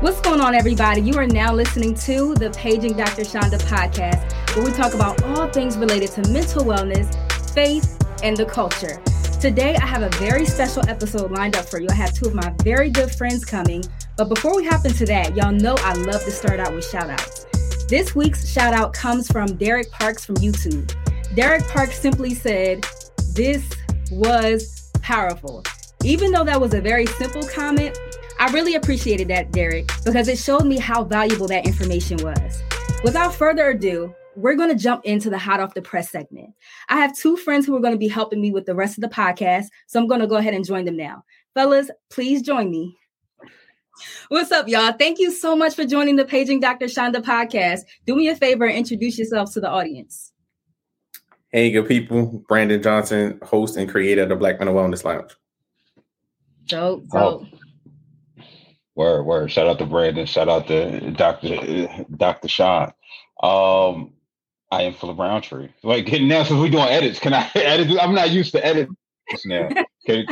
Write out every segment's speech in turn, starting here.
What's going on, everybody? You are now listening to the Paging Dr. Chanda podcast, where we talk about all things related to mental wellness, faith, and the culture. Today, I have a very special episode lined up for you. I have two of my very good friends coming. But before we hop into that, y'all know I love to start out with shout outs. This week's shout out comes from Derek Parks from YouTube. Derek Parks simply said, This was powerful. Even though that was a very simple comment, I really appreciated that, Derek, because it showed me how valuable that information was. Without further ado, we're going to jump into the hot off the press segment. I have two friends who are going to be helping me with the rest of the podcast, so I'm going to go ahead and join them now. Fellas, please join me. What's up, y'all? Thank you so much for joining the Paging Dr. Chanda podcast. Do me a favor and introduce yourselves to the audience. Hey, good people. Brandon Johnson, host and creator of the Black Mental Wellness Lounge. Dope, oh. dope. Oh. Word, word. Shout out to Brandon. Shout out to Dr. Dr. Sean. Um, I am Philip Roundtree. Like now since we're doing edits, can I edit? I'm not used to edits now. Can,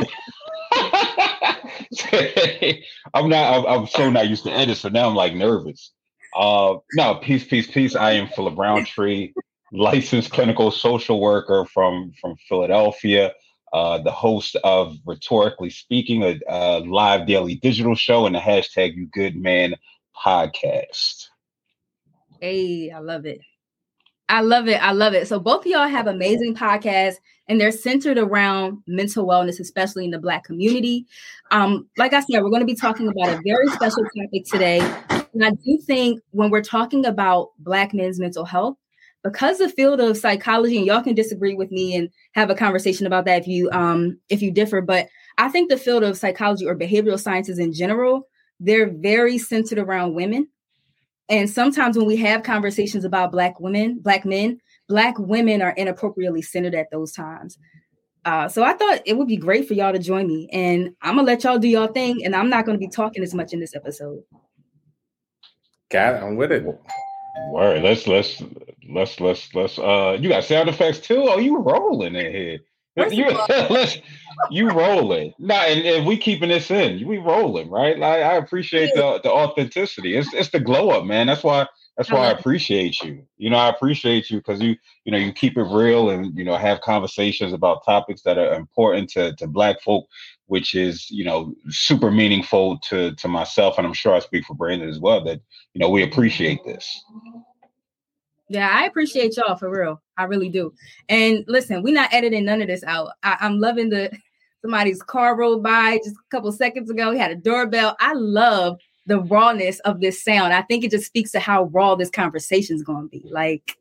I'm not. I'm, I'm, so not used to edits, so now I'm like nervous. Uh, no, peace, peace, peace. I am Philip Roundtree, licensed clinical social worker from from Philadelphia uh, the host of Rhetorically Speaking, a, a, live daily digital show, and the hashtag You Good Man podcast. Hey, I love it. I love it. I love it. So both of y'all have amazing podcasts and they're centered around mental wellness, especially in the Black community. Um, like I said, we're going to be talking about a very special topic today. And I do think when we're talking about Black men's mental health, because the field of psychology and y'all can disagree with me and have a conversation about that if you um if you differ but i think the field of psychology or behavioral sciences in general they're very centered around women. And sometimes when we have conversations about black women black men black women are inappropriately centered at those times. Uh, so i thought it would be great for y'all to join me and i'm gonna let y'all do y'all thing and i'm not gonna be talking as much in this episode. Got it. I'm with it. Word. Let's let's let's let's let's uh you got sound effects too? Oh, you rolling in here. You, let's you rolling. Nah, and, and we keeping this in. We rolling, right? Like I appreciate the the authenticity. It's it's the glow up, man. That's why that's why I appreciate you. You know, I appreciate you because you, you know, you keep it real and you know have conversations about topics that are important to to Black folk, which is you know super meaningful to to myself, and I'm sure I speak for Brandon as well. That you know we appreciate this. Yeah, I appreciate y'all for real. I really do. And listen, we're not editing none of this out. I, I'm loving the somebody's car rolled by just a couple seconds ago. He had a doorbell. I love the rawness of this sound. I think it just speaks to how raw this conversation is going to be. Like,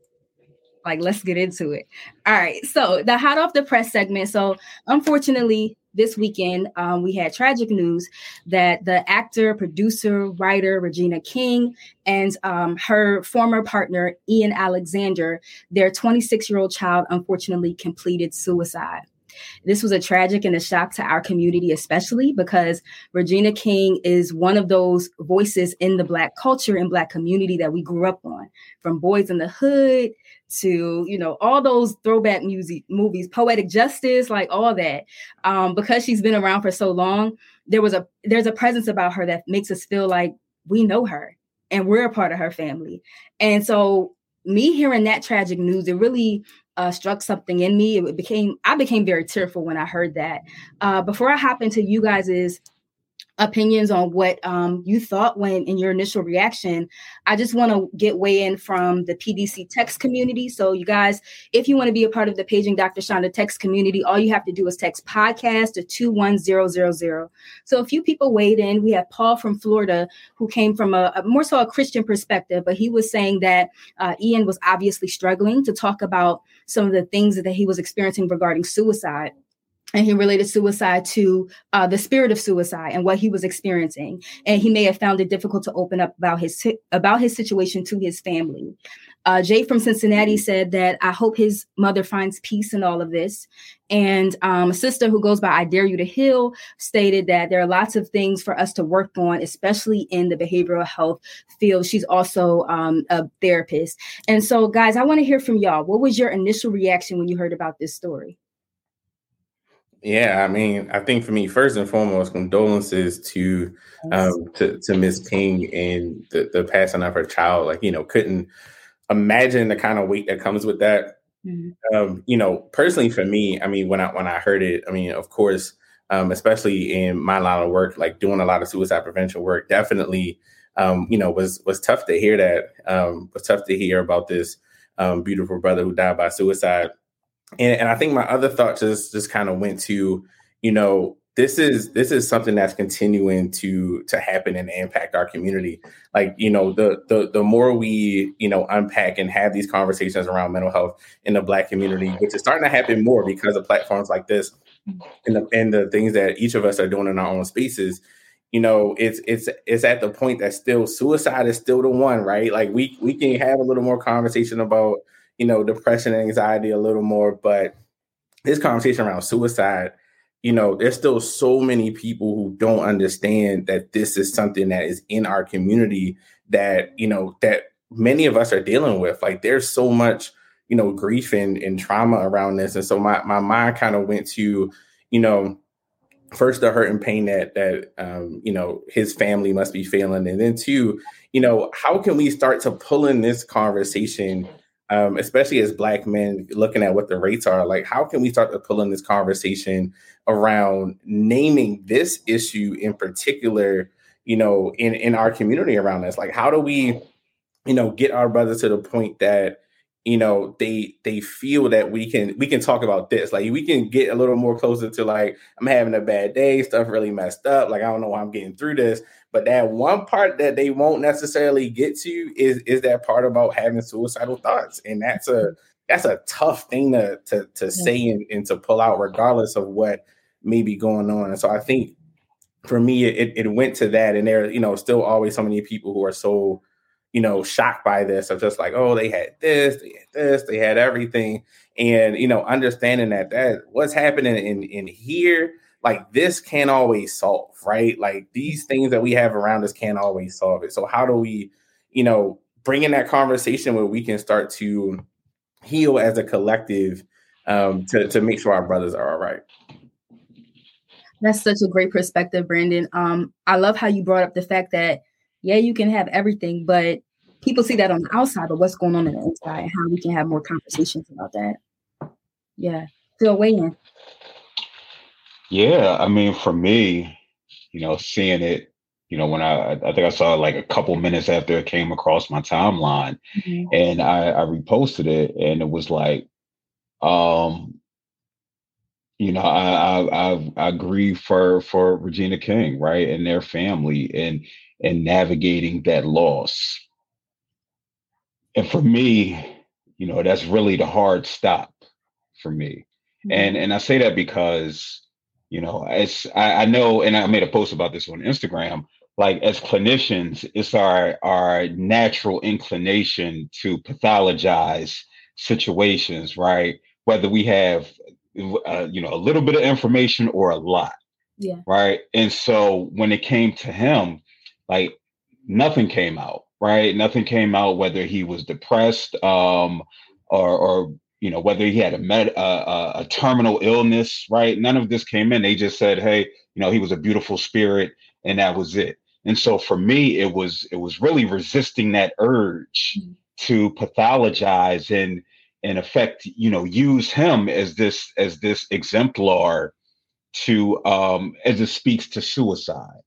like let's get into it. All right. So the hot off the press segment. So unfortunately, this weekend um, we had tragic news that the actor, producer, writer Regina King and um, her former partner Ian Alexander, their 26 year old child, unfortunately completed suicide. This was a tragic and a shock to our community, especially because Regina King is one of those voices in the Black culture and Black community that we grew up on, from Boys in the Hood to you know all those throwback music movies poetic justice like all that. Um because she's been around for so long there was a there's a presence about her that makes us feel like we know her and we're a part of her family. And so me hearing that tragic news it really uh, struck something in me. It became I became very tearful when I heard that. Uh, before I hop into you guys's opinions on what um, you thought when in your initial reaction. I just want to get weigh in from the pdc text community. So you guys if you want to be a part of the paging dr Chanda text community all you have to do is text podcast to 21000 so a few people weighed in. We have paul from florida who came from a, a more so a christian perspective but he was saying that uh, ian was obviously struggling to talk about some of the things that he was experiencing regarding suicide and he related suicide to uh, the spirit of suicide and what he was experiencing. And he may have found it difficult to open up about his about his situation to his family. Uh, jay from cincinnati said that i hope his mother finds peace in all of this. And um, a sister who goes by i dare you to heal stated that there are lots of things for us to work on especially in the behavioral health field. She's also um, a therapist. And so guys i want to hear from y'all. What was your initial reaction when you heard about this story yeah, I mean, I think for me, first and foremost, condolences to um to, to Miss King and the, the passing of her child. Like, you know, couldn't imagine the kind of weight that comes with that. Mm-hmm. Um, you know, personally for me, I mean, when I when I heard it, I mean, of course, um, especially in my line of work, like doing a lot of suicide prevention work, definitely um, you know, was was tough to hear that. Um, was tough to hear about this um beautiful brother who died by suicide and, and I think my other thought just just kind of went to, you know, this is this is something that's continuing to to happen and impact our community. Like, you know, the the the more we, you know, unpack and have these conversations around mental health in the black community, which is starting to happen more because of platforms like this mm-hmm. and the and the things that each of us are doing in our own spaces, you know, it's it's it's at the point that still suicide is still the one, right? Like we we can have a little more conversation about you know, depression and anxiety a little more. But this conversation around suicide, you know, there's still so many people who don't understand that this is something that is in our community that, you know, that many of us are dealing with. Like there's so much, you know, grief and, and trauma around this. And so my, my mind kind of went to, you know, first the hurt and pain that that um, you know his family must be feeling and then two you know how can we start to pull in this conversation um, especially as black men looking at what the rates are like how can we start to pull in this conversation around naming this issue in particular you know in in our community around us? Like how do we you know get our brothers to the point that you know they they feel that we can we can talk about this. Like we can get a little more closer to like i'm having a bad day stuff really messed up like i don't know why i'm getting through this. But that one part that they won't necessarily get to is is that part about having suicidal thoughts, and that's a that's a tough thing to to to say and, and to pull out, regardless of what may be going on. And so I think for me, it it went to that, and there you know still always so many people who are so you know shocked by this of just like oh they had this they had this they had everything and you know understanding that that what's happening in in here like this can't always solve, right? Like these things that we have around us can't always solve it. So how do we, you know, bring in that conversation where we can start to heal as a collective um, to to make sure our brothers are all right. That's such a great perspective, Brandon. Um, I love how you brought up the fact that yeah, you can have everything, but people see that on the outside, but what's going on in the inside and how we can have more conversations about that. Yeah. Phil, weigh in. Yeah, I mean, for me, you know, seeing it, you know, when I I think I saw it like a couple minutes after it came across my timeline, mm-hmm. and I, I reposted it, and it was like, um, you know, I I I, I grieve for for Regina King, right, and their family, and and navigating that loss. And for me, you know, that's really the hard stop for me. Mm-hmm. And and I say that because you know, as I, I know, and I made a post about this on Instagram. Like as clinicians, it's our our natural inclination to pathologize situations, right? Whether we have, uh, you know, a little bit of information or a lot, yeah, right. And so when it came to him, like nothing came out, right? Nothing came out whether he was depressed, um, or or you know whether he had a med uh, a terminal illness right? None of this came in. They just said hey you know he was a beautiful spirit and that was it. And so for me it was it was really resisting that urge mm-hmm. to pathologize and in effect you know use him as this as this exemplar to um as it speaks to suicide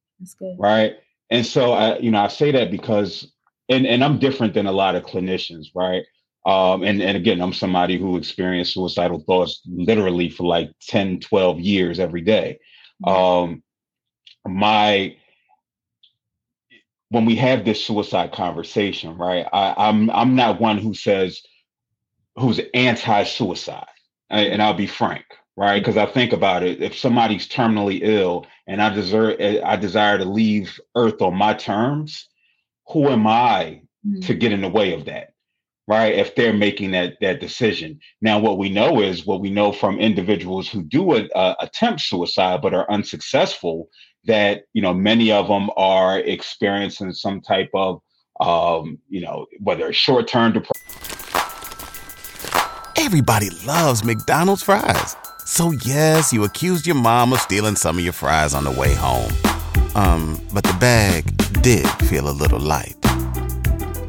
right and so i you know i say that because and and i'm different than a lot of clinicians right um, and, and again, I'm somebody who experienced suicidal thoughts literally for like 10, 12 years every day. Um, my when we have this suicide conversation, right? I, I'm I'm not one who says who's anti-suicide, and I'll be frank, right? Because I think about it, if somebody's terminally ill and I deserve, I desire to leave Earth on my terms, who am I mm-hmm. to get in the way of that? Right. If they're making that that decision. Now, what we know is what we know from individuals who do a, uh, attempt suicide but are unsuccessful, that you know many of them are experiencing some type of um, you know, whether it's short term depression. Everybody loves McDonald's fries. So yes, you accused your mom of stealing some of your fries on the way home. Um, but the bag did feel a little light.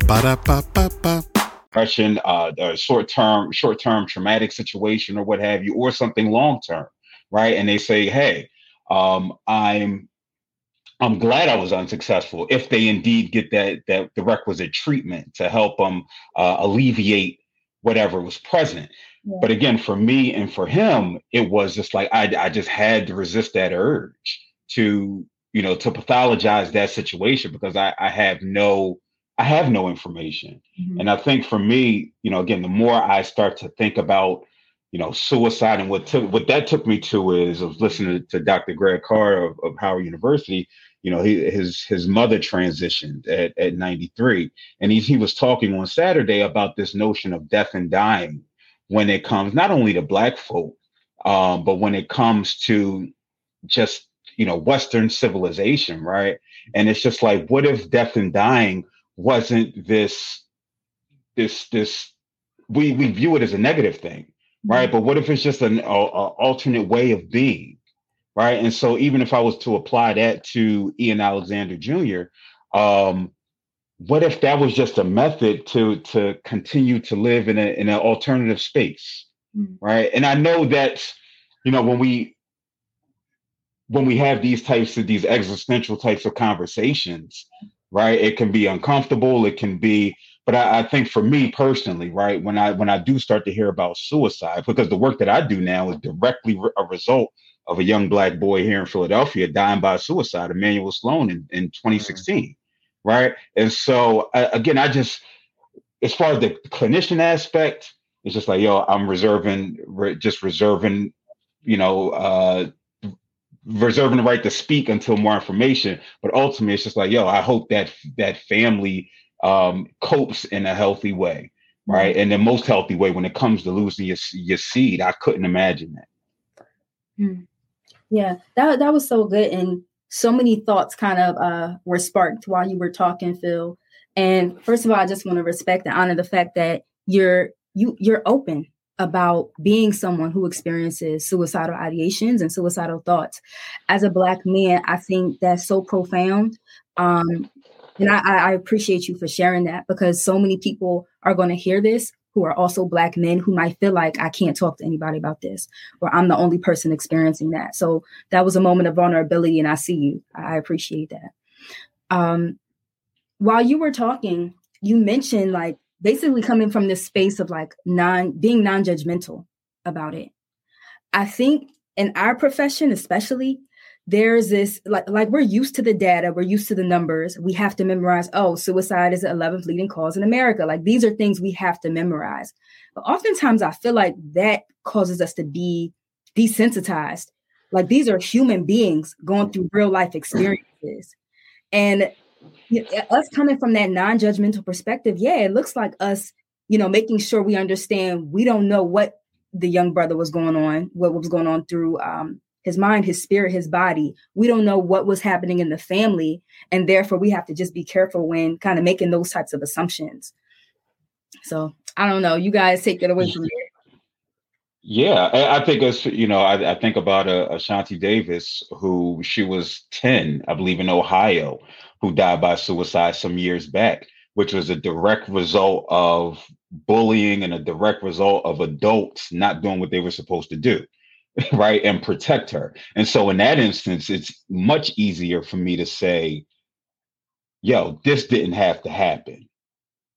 Ba-da-ba-ba-ba. Depression, uh, short-term, short-term traumatic situation or what have you, or something long-term, right? And they say, "Hey, um, I'm I'm glad I was unsuccessful. If they indeed get that that the requisite treatment to help them uh, alleviate whatever was present. Yeah. But again, for me and for him, it was just like I I just had to resist that urge to you know to pathologize that situation because I I have no I have no information. Mm-hmm. And I think for me, you know, again, the more I start to think about you know, suicide and what took what that took me to is of listening to Dr. Greg Carr of, of Howard University you know, he, his his mother transitioned at, at 93. And he, he was talking on Saturday about this notion of death and dying when it comes not only to black folk, um, but when it comes to just, you know, Western civilization, right? And it's just like, what if death and dying wasn't this, this, this, we, we view it as a negative thing, right? Mm-hmm. But what if it's just an a, a alternate way of being? right? And so even if I was to apply that to Ian Alexander Jr., um, what if that was just a method to to continue to live in a in an alternative space, mm-hmm. right? And I know that you know when we when we have these types of these existential types of conversations, right? It can be uncomfortable. It can be, but I, I think for me personally, right, when I when I do start to hear about suicide, because the work that I do now is directly a result of a young black boy here in Philadelphia dying by suicide, Emmanuel Sloan in, in 2016. Right. And so, uh, again, I just, as far as the clinician aspect, it's just like, yo, I'm reserving, re- just reserving, you know, uh, reserving the right to speak until more information. But ultimately, it's just like, yo, I hope that that family um, copes in a healthy way, right? Mm-hmm. And the most healthy way when it comes to losing your your seed. I couldn't imagine that. Mm. Yeah, that that was so good, and so many thoughts kind of uh, were sparked while you were talking, Phil. And first of all, I just want to respect and honor the fact that you're you you're open about being someone who experiences suicidal ideations and suicidal thoughts. As a black man, I think that's so profound. Um, and I, I appreciate you for sharing that because so many people are going to hear this who are also black men who might feel like I can't talk to anybody about this, or I'm the only person experiencing that. So that was a moment of vulnerability, and I see you. I appreciate that. Um, while you were talking, you mentioned like basically coming from this space of like non being non-judgmental about it. I think in our profession, especially, there's this like like we're used to the data we're used to the numbers we have to memorize oh suicide is the 11th leading cause in america. Like these are things we have to memorize. But oftentimes i feel like that causes us to be desensitized. Like these are human beings going through real life experiences. And you know, us coming from that non-judgmental perspective yeah it looks like us you know making sure we understand we don't know what the young brother was going on what was going on through um, his mind, his spirit, his body. We don't know what was happening in the family. And therefore, we have to just be careful when kind of making those types of assumptions. So I don't know. You guys take it away from here. Yeah, I think it's you know I, I think about uh, Ashawnty Davis, who she was ten, I believe, in Ohio, who died by suicide some years back, which was a direct result of bullying and a direct result of adults not doing what they were supposed to do. right and protect her. And so in that instance it's much easier for me to say yo this didn't have to happen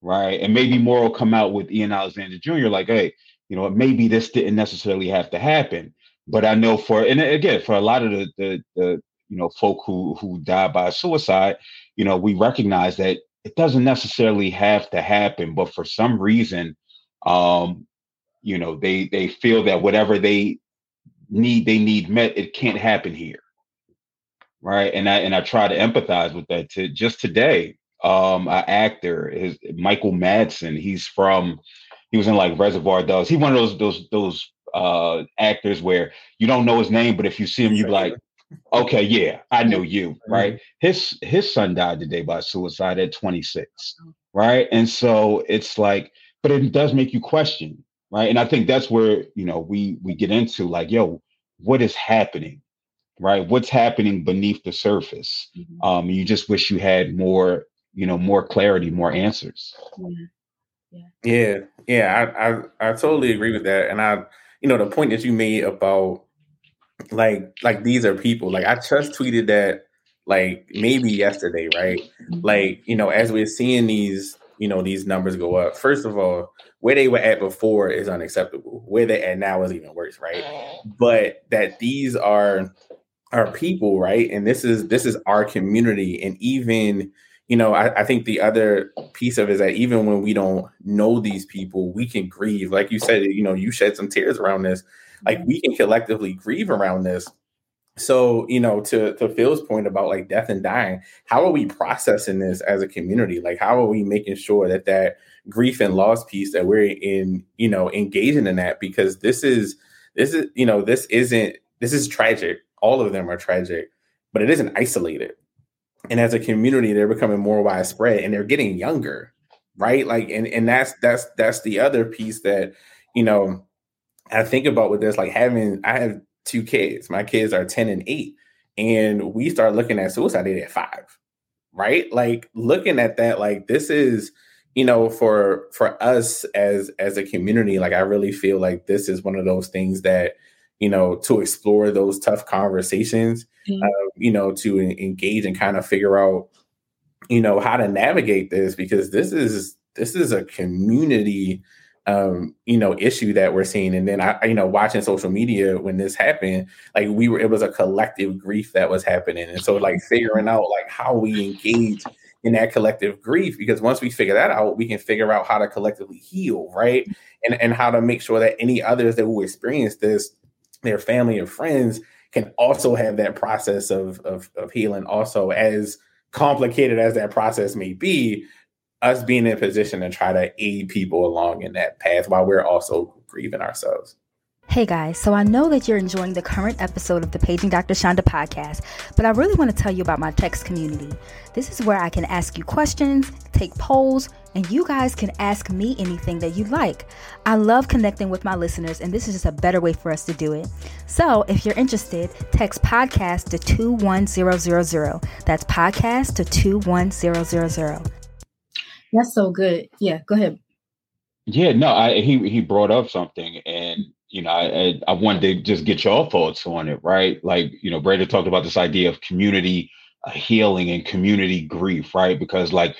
right? And maybe more will come out with ian alexander jr like hey you know maybe this didn't necessarily have to happen but i know for and again for a lot of the the, the you know folk who who die by suicide you know we recognize that it doesn't necessarily have to happen but for some reason um you know they they feel that whatever they need they need met, it can't happen here. Right. And I and I try to empathize with that to just today. Um, an actor is Michael Madsen. He's from he was in like Reservoir Dogs. He one of those those those uh actors where you don't know his name, but if you see him, you be like, okay, yeah, I know you, right? Mm-hmm. His his son died today by suicide at 26, right? And so it's like, but it does make you question, right? And I think that's where you know we we get into like, yo, what is happening, right? What's happening beneath the surface? Mm-hmm. Um, you just wish you had more, you know, more clarity, more answers. Yeah, yeah, yeah I, I I totally agree with that, and I, you know, the point that you made about like like these are people. Like I just tweeted that like maybe yesterday, right? Mm-hmm. Like, you know, as we're seeing these, you know, these numbers go up, first of all, where they were at before is unacceptable. Where they're at now is even worse, right? Mm. But that these are are people, right? And this is this is our community. And even, you know, I, I think the other piece of it is that even when we don't know these people, we can grieve. Like you said, you know, you shed some tears around this like we can collectively grieve around this so you know to to phil's point about like death and dying how are we processing this as a community? Like how are we making sure that that grief and loss piece that we're in you know engaging in that? Because this is this is you know this isn't this is tragic. All of them are tragic but it isn't isolated. And as a community they're becoming more widespread and they're getting younger right? Like and and that's that's that's the other piece that you know I think about with this, like having I have two kids. My kids are 10 and 8. And we start looking at suicide at five, right? Like looking at that, like this is, you know, for for us as as a community, like I really feel like this is one of those things that, you know, to explore those tough conversations, mm-hmm. uh, you know, to engage and kind of figure out, you know, how to navigate this because this is this is a community um, you know, issue that we're seeing. And then I, you know, watching social media when this happened, like we were, it was a collective grief that was happening. And so like figuring out like how we engage in that collective grief, because once we figure that out, we can figure out how to collectively heal, right? And and how to make sure that any others that will experience this, their family and friends can also have that process of, of, of healing also as complicated as that process may be us being in a position to try to aid people along in that path while we're also grieving ourselves. Hey guys, so I know that you're enjoying the current episode of the Paging Dr. Chanda podcast, but I really want to tell you about my text community. This is where I can ask you questions, take polls, and you guys can ask me anything that you like. I love connecting with my listeners, and this is just a better way for us to do it. So if you're interested, text podcast to 21000. That's podcast to 21000. That's so good. Yeah, go ahead. Yeah, no, I he he brought up something, and you know, I I wanted to just get your thoughts on it, right? Like, you know, Brandon talked about this idea of community uh, healing and community grief, right? Because like,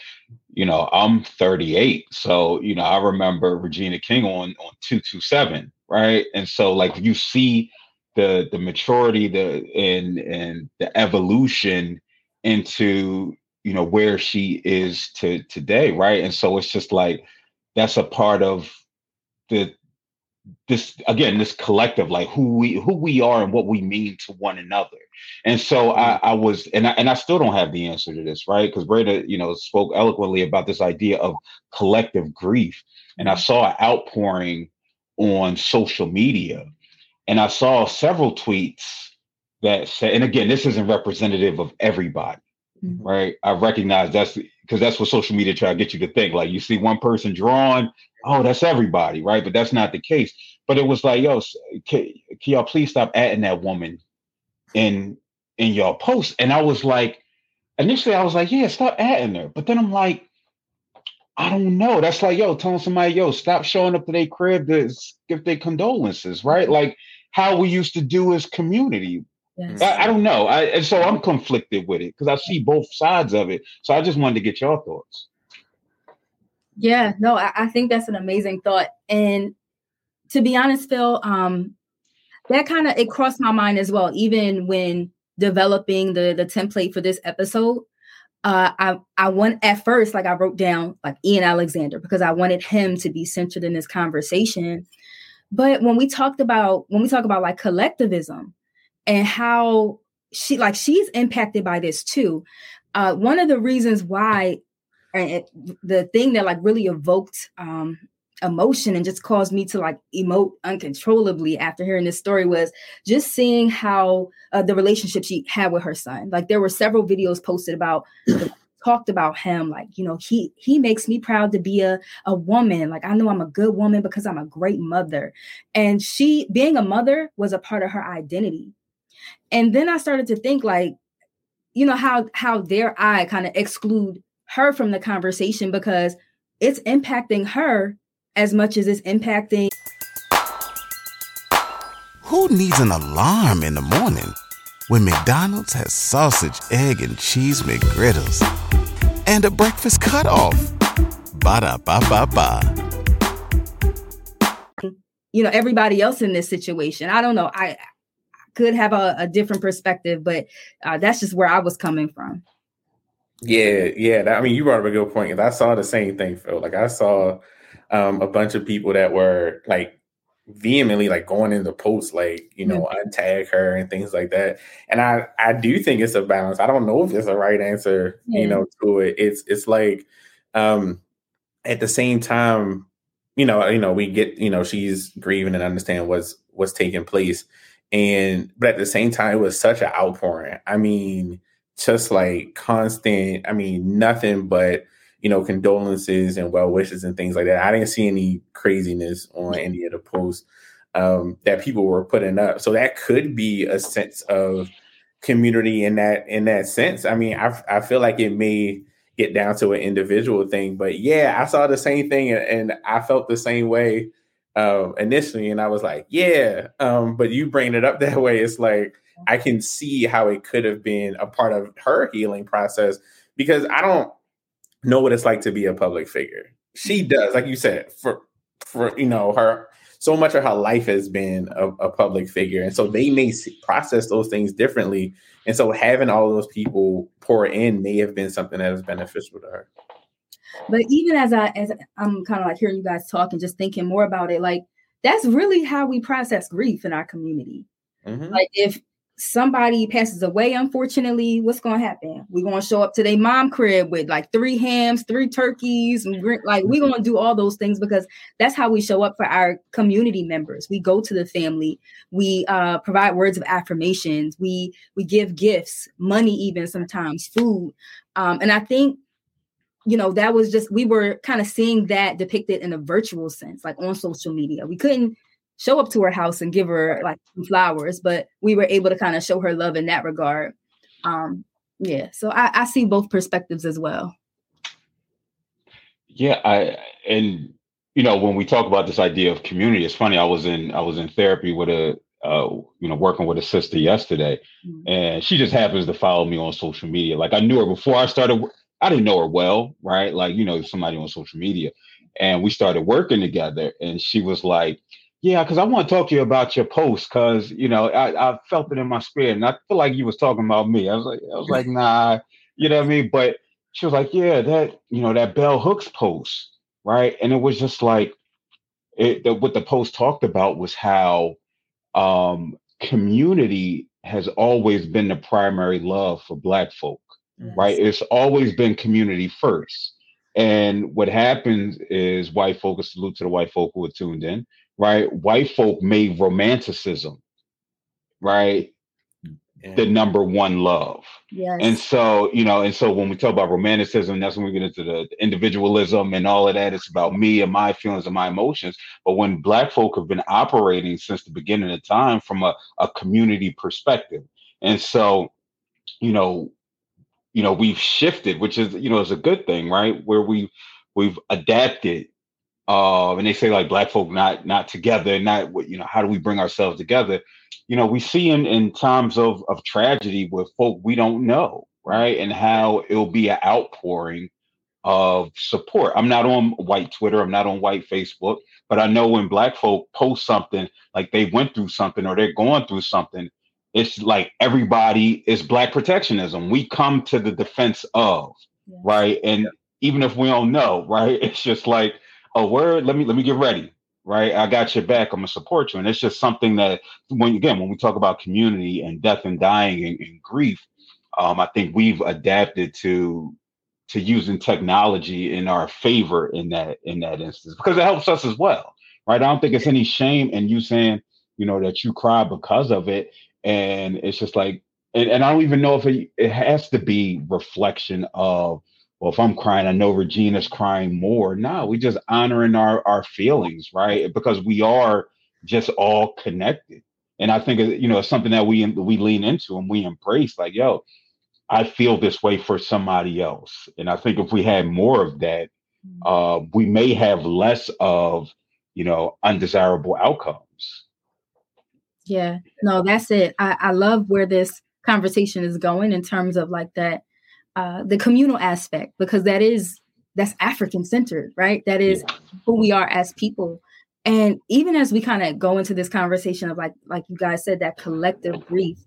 you know, I'm 38, so you know, I remember Regina King on on 227, right? And so like you see the the maturity, the and and the evolution into you know where she is to today right and so it's just like that's a part of the this again this collective like who we who we are and what we mean to one another and so i mm-hmm. i was and i and i still don't have the answer to this right because breda you know spoke eloquently about this idea of collective grief and i mm-hmm. saw an outpouring on social media and i saw several tweets that said and again this isn't representative of everybody mm-hmm. right? I recognize that's because that's what social media try to get you to think. Like you see one person drawing, oh, that's everybody, right? But that's not the case. But it was like, yo, can, can y'all please stop adding that woman in in your post? And I was like, initially, I was like, yeah, stop adding her. But then I'm like, I don't know. That's like, yo, telling somebody, yo, stop showing up to their crib to give their condolences, right? Like how we used to do as community. Yes. I, I, don't know. I, and so I'm conflicted with it because I see both sides of it. So I just wanted to get your thoughts. Yeah, no, I, I think that's an amazing thought. And to be honest, Phil, um, that kind of it crossed my mind as well, even when developing the the template for this episode. Uh, I I want at first, like I wrote down like Ian Alexander because I wanted him to be centered in this conversation. But when we talked about when we talk about like collectivism and how she like she's impacted by this too. Uh, one of the reasons why and the thing that like really evoked um, emotion and just caused me to like emote uncontrollably after hearing this story was just seeing how uh, the relationship she had with her son. Like there were several videos posted about talked about him like you know he he makes me proud to be a a woman like i know i'm a good woman because i'm a great mother and she being a mother was a part of her identity and then i started to think like you know how how dare i kind of exclude her from the conversation because it's impacting her as much as it's impacting. Who needs an alarm in the morning when McDonald's has sausage, egg, and cheese McGriddles and a breakfast cutoff? Ba da ba ba ba. You know, everybody else in this situation. I don't know. I could have a, a different perspective, but uh, that's just where I was coming from. Yeah, yeah. That, I mean, you brought up a good point. I saw the same thing, Phil. Like I saw um, a bunch of people that were like vehemently like going in the post, like you know, mm-hmm. untag her and things like that. And I I do think it's a balance. I don't know if it's a right answer, yeah. you know, to it. It's it's like um at the same time, you know, you know, we get, you know, she's grieving and understand what's what's taking place. And but at the same time, it was such an outpouring. I mean, just like constant, I mean, nothing but you know, condolences and well wishes and things like that. I didn't see any craziness on any of the posts um, that people were putting up. So that could be a sense of community in that in that sense. I mean, I I feel like it may get down to an individual thing, but yeah, I saw the same thing and, and I felt the same way uh, initially, and I was like, yeah. Um, but you bring it up that way, it's like I can see how it could have been a part of her healing process because I don't know what it's like to be a public figure. She mm-hmm. does, like you said, for for you know her so much of her life has been a, a public figure, and so they may see, process those things differently. And so having all those people pour in may have been something that was beneficial to her. But even as I as I'm kind of like hearing you guys talk and just thinking more about it, like that's really how we process grief in our community. Mm-hmm. Like if somebody passes away, unfortunately, what's going to happen? We're going to show up to their mom crib with like three hams, three turkeys, and like we're going to do all those things because that's how we show up for our community members. We go to the family, we uh, provide words of affirmations, we we give gifts, money, even sometimes food, um, and I think. You know, that was just, we were kind of seeing that depicted in a virtual sense, like on social media. We couldn't show up to her house and give her like flowers, but we were able to kind of show her love in that regard. Um, yeah, so I, I see both perspectives as well. Yeah, I and you know when we talk about this idea of community, it's funny. I was in I was in therapy with a uh, you know working with a sister yesterday, mm-hmm. and she just happens to follow me on social media. Like I knew her before I started. I didn't know her well, right? Like you know somebody on social media, and we started working together. And she was like, yeah, because I want to talk to you about your post because you know I, I felt it in my spirit, and I feel like you was talking about me. I was like, I was like, nah, you know what I mean. But she was like, yeah, that you know that Bell Hooks post, right? And it was just like, it, the, what the post talked about was how um, community has always been the primary love for Black folk, yes. right? It's always been community first. And what happens is white folk, a salute to the white folk who are tuned in, right? White folk made romanticism, right? Yeah. The number one love. Yes. And so, you know, and so when we talk about romanticism, that's when we get into the individualism and all of that. It's about me and my feelings and my emotions. But when black folk have been operating since the beginning of time from a, a community perspective. And so, you know, you know, we've shifted, which is, you know, is a good thing, right? Where we we've adapted uh, and they say like black folk not not together, not you know how do we bring ourselves together? You know, we see in in times of of tragedy with folk we don't know, right, and how it'll be an outpouring of support. I'm not on white Twitter, I'm not on white Facebook, but I know when black folk post something like they went through something or they're going through something, it's like everybody is black protectionism. We come to the defense of, yeah. right? And even if we don't know, right? It's just like a word. Let me let me get ready. right? I got your back. I'm gonna support you. And it's just something that when again, when we talk about community and death and dying and, and grief, um, I think we've adapted to to using technology in our favor in that in that instance because it helps us as well, right? I don't think it's any shame in you saying, you know, that you cry because of it. And it's just like, and, and I don't even know if it, it has to be reflection of well, if I'm crying, I know Regina's crying more. No, we just honoring our our feelings, right? Because we are just all connected. And I think you know it's something that we we lean into and we embrace. Like, yo, I feel this way for somebody else. And I think if we had more of that, mm. uh, we may have less of you know undesirable outcomes. Yeah, no, that's it. I, I love where this conversation is going in terms of like that uh, the communal aspect because that is that's African centered, right? That is yeah. who we are as people. And even as we kind of go into this conversation of like like you guys said that collective grief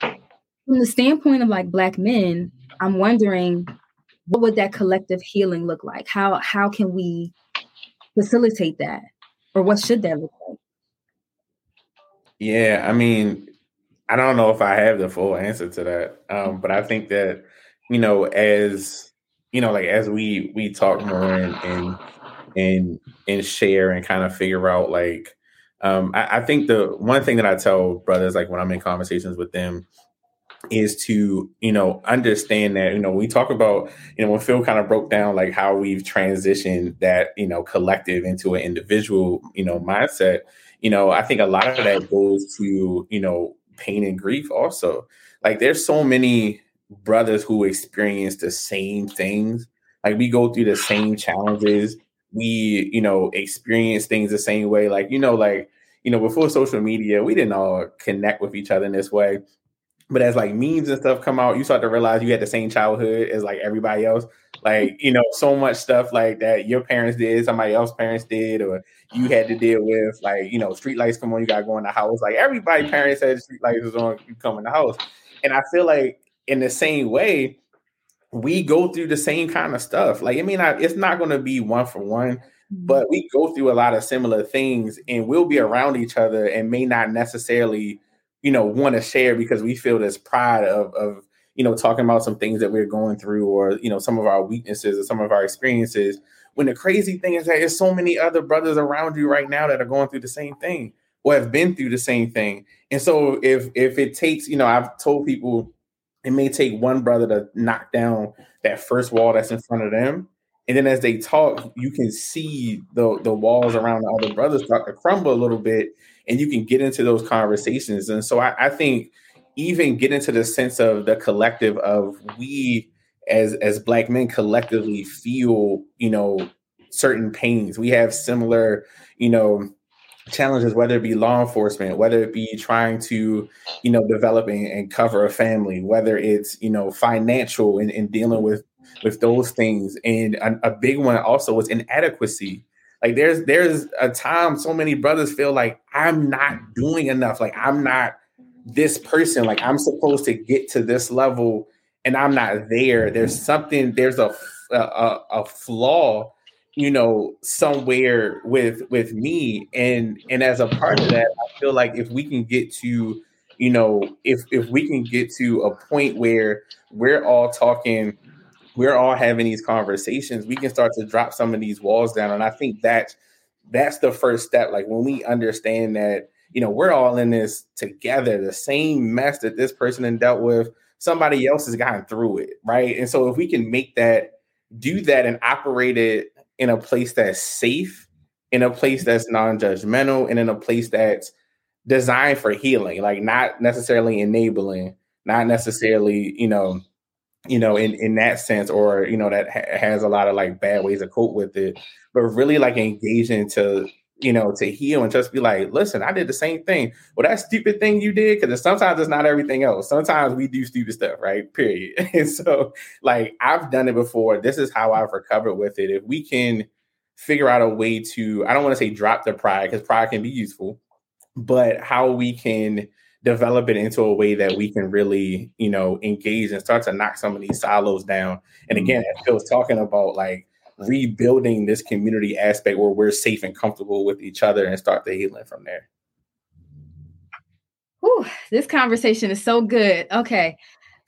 from the standpoint of like black men, I'm wondering what would that collective healing look like? How how can we facilitate that? Or what should that look like? Yeah, I mean, I don't know if I have the full answer to that. Um, but I think that you know, as you know, like as we we talk more and and and, and share and kind of figure out like um I, I think the one thing that I tell brothers like when I'm in conversations with them is to you know understand that you know we talk about you know when phil kind of broke down like how we've transitioned that you know collective into an individual you know mindset you know i think a lot of that goes to you know pain and grief also like there's so many brothers who experience the same things. Like we go through the same challenges. We, you know, experience things the same way. Like, you know, like, you know, before social media, we didn't all connect with each other in this way. But as like memes and stuff come out, you start to realize you had the same childhood as like everybody else. Like, you know, so much stuff like that your parents did, somebody else's parents did, or you had to deal with. Like, you know, street lights come on, you gotta go in the house. Like everybody parents said street lights was on, you come in the house. And I feel like in the same way, we go through the same kind of stuff. Like, I mean, I, it's not going to be one for one, mm-hmm. but we go through a lot of similar things and we'll be around each other and may not necessarily, you know, want to share because we feel this pride of, of, you know, talking about some things that we're going through or, you know, some of our weaknesses or some of our experiences. When the crazy thing is that there's so many other brothers around you right now that are going through the same thing or have been through the same thing. And so if if it takes, you know, I've told people it may take one brother to knock down that first wall that's in front of them. And then as they talk, you can see the, the walls around the other brothers start to crumble a little bit, and you can get into those conversations. And so I, I think even get into the sense of the collective of we as as black men collectively feel, you know, certain pains. We have similar, you know, challenges, whether it be law enforcement, whether it be trying to, you know, develop and, and cover a family, whether it's, you know, financial and, and dealing with with those things. And a, a big one also was inadequacy. Like there's there's a time so many brothers feel like I'm not doing enough. Like I'm not this person. Like I'm supposed to get to this level and I'm not there. There's something, there's a a, a flaw you know somewhere with with me and and as a part of that i feel like if we can get to you know if if we can get to a point where we're all talking we're all having these conversations we can start to drop some of these walls down and i think that's that's the first step like when we understand that you know we're all in this together the same mess that this person had dealt with somebody else has gotten through it right? And so if we can make that do that and operate it in a place that's safe, in a place that's non-judgmental, and in a place that's designed for healing, like not necessarily enabling, not necessarily, you know, you know, in in that sense, or you know, that ha- has a lot of like bad ways to cope with it, but really like engaging to you know, to heal and just be like, listen, I did the same thing. Well, that stupid thing you did, because sometimes it's not everything else. Sometimes we do stupid stuff, right? Period. And so, like, I've done it before. This is how I've recovered with it. If we can figure out a way to, I don't want to say drop the pride, because pride can be useful, but how we can develop it into a way that we can really, you know, engage and start to knock some of these silos down. And mm-hmm. again, as Phil's talking about, like, rebuilding this community aspect where we're safe and comfortable with each other and start the healing from there. Whew, this conversation is so good. Okay.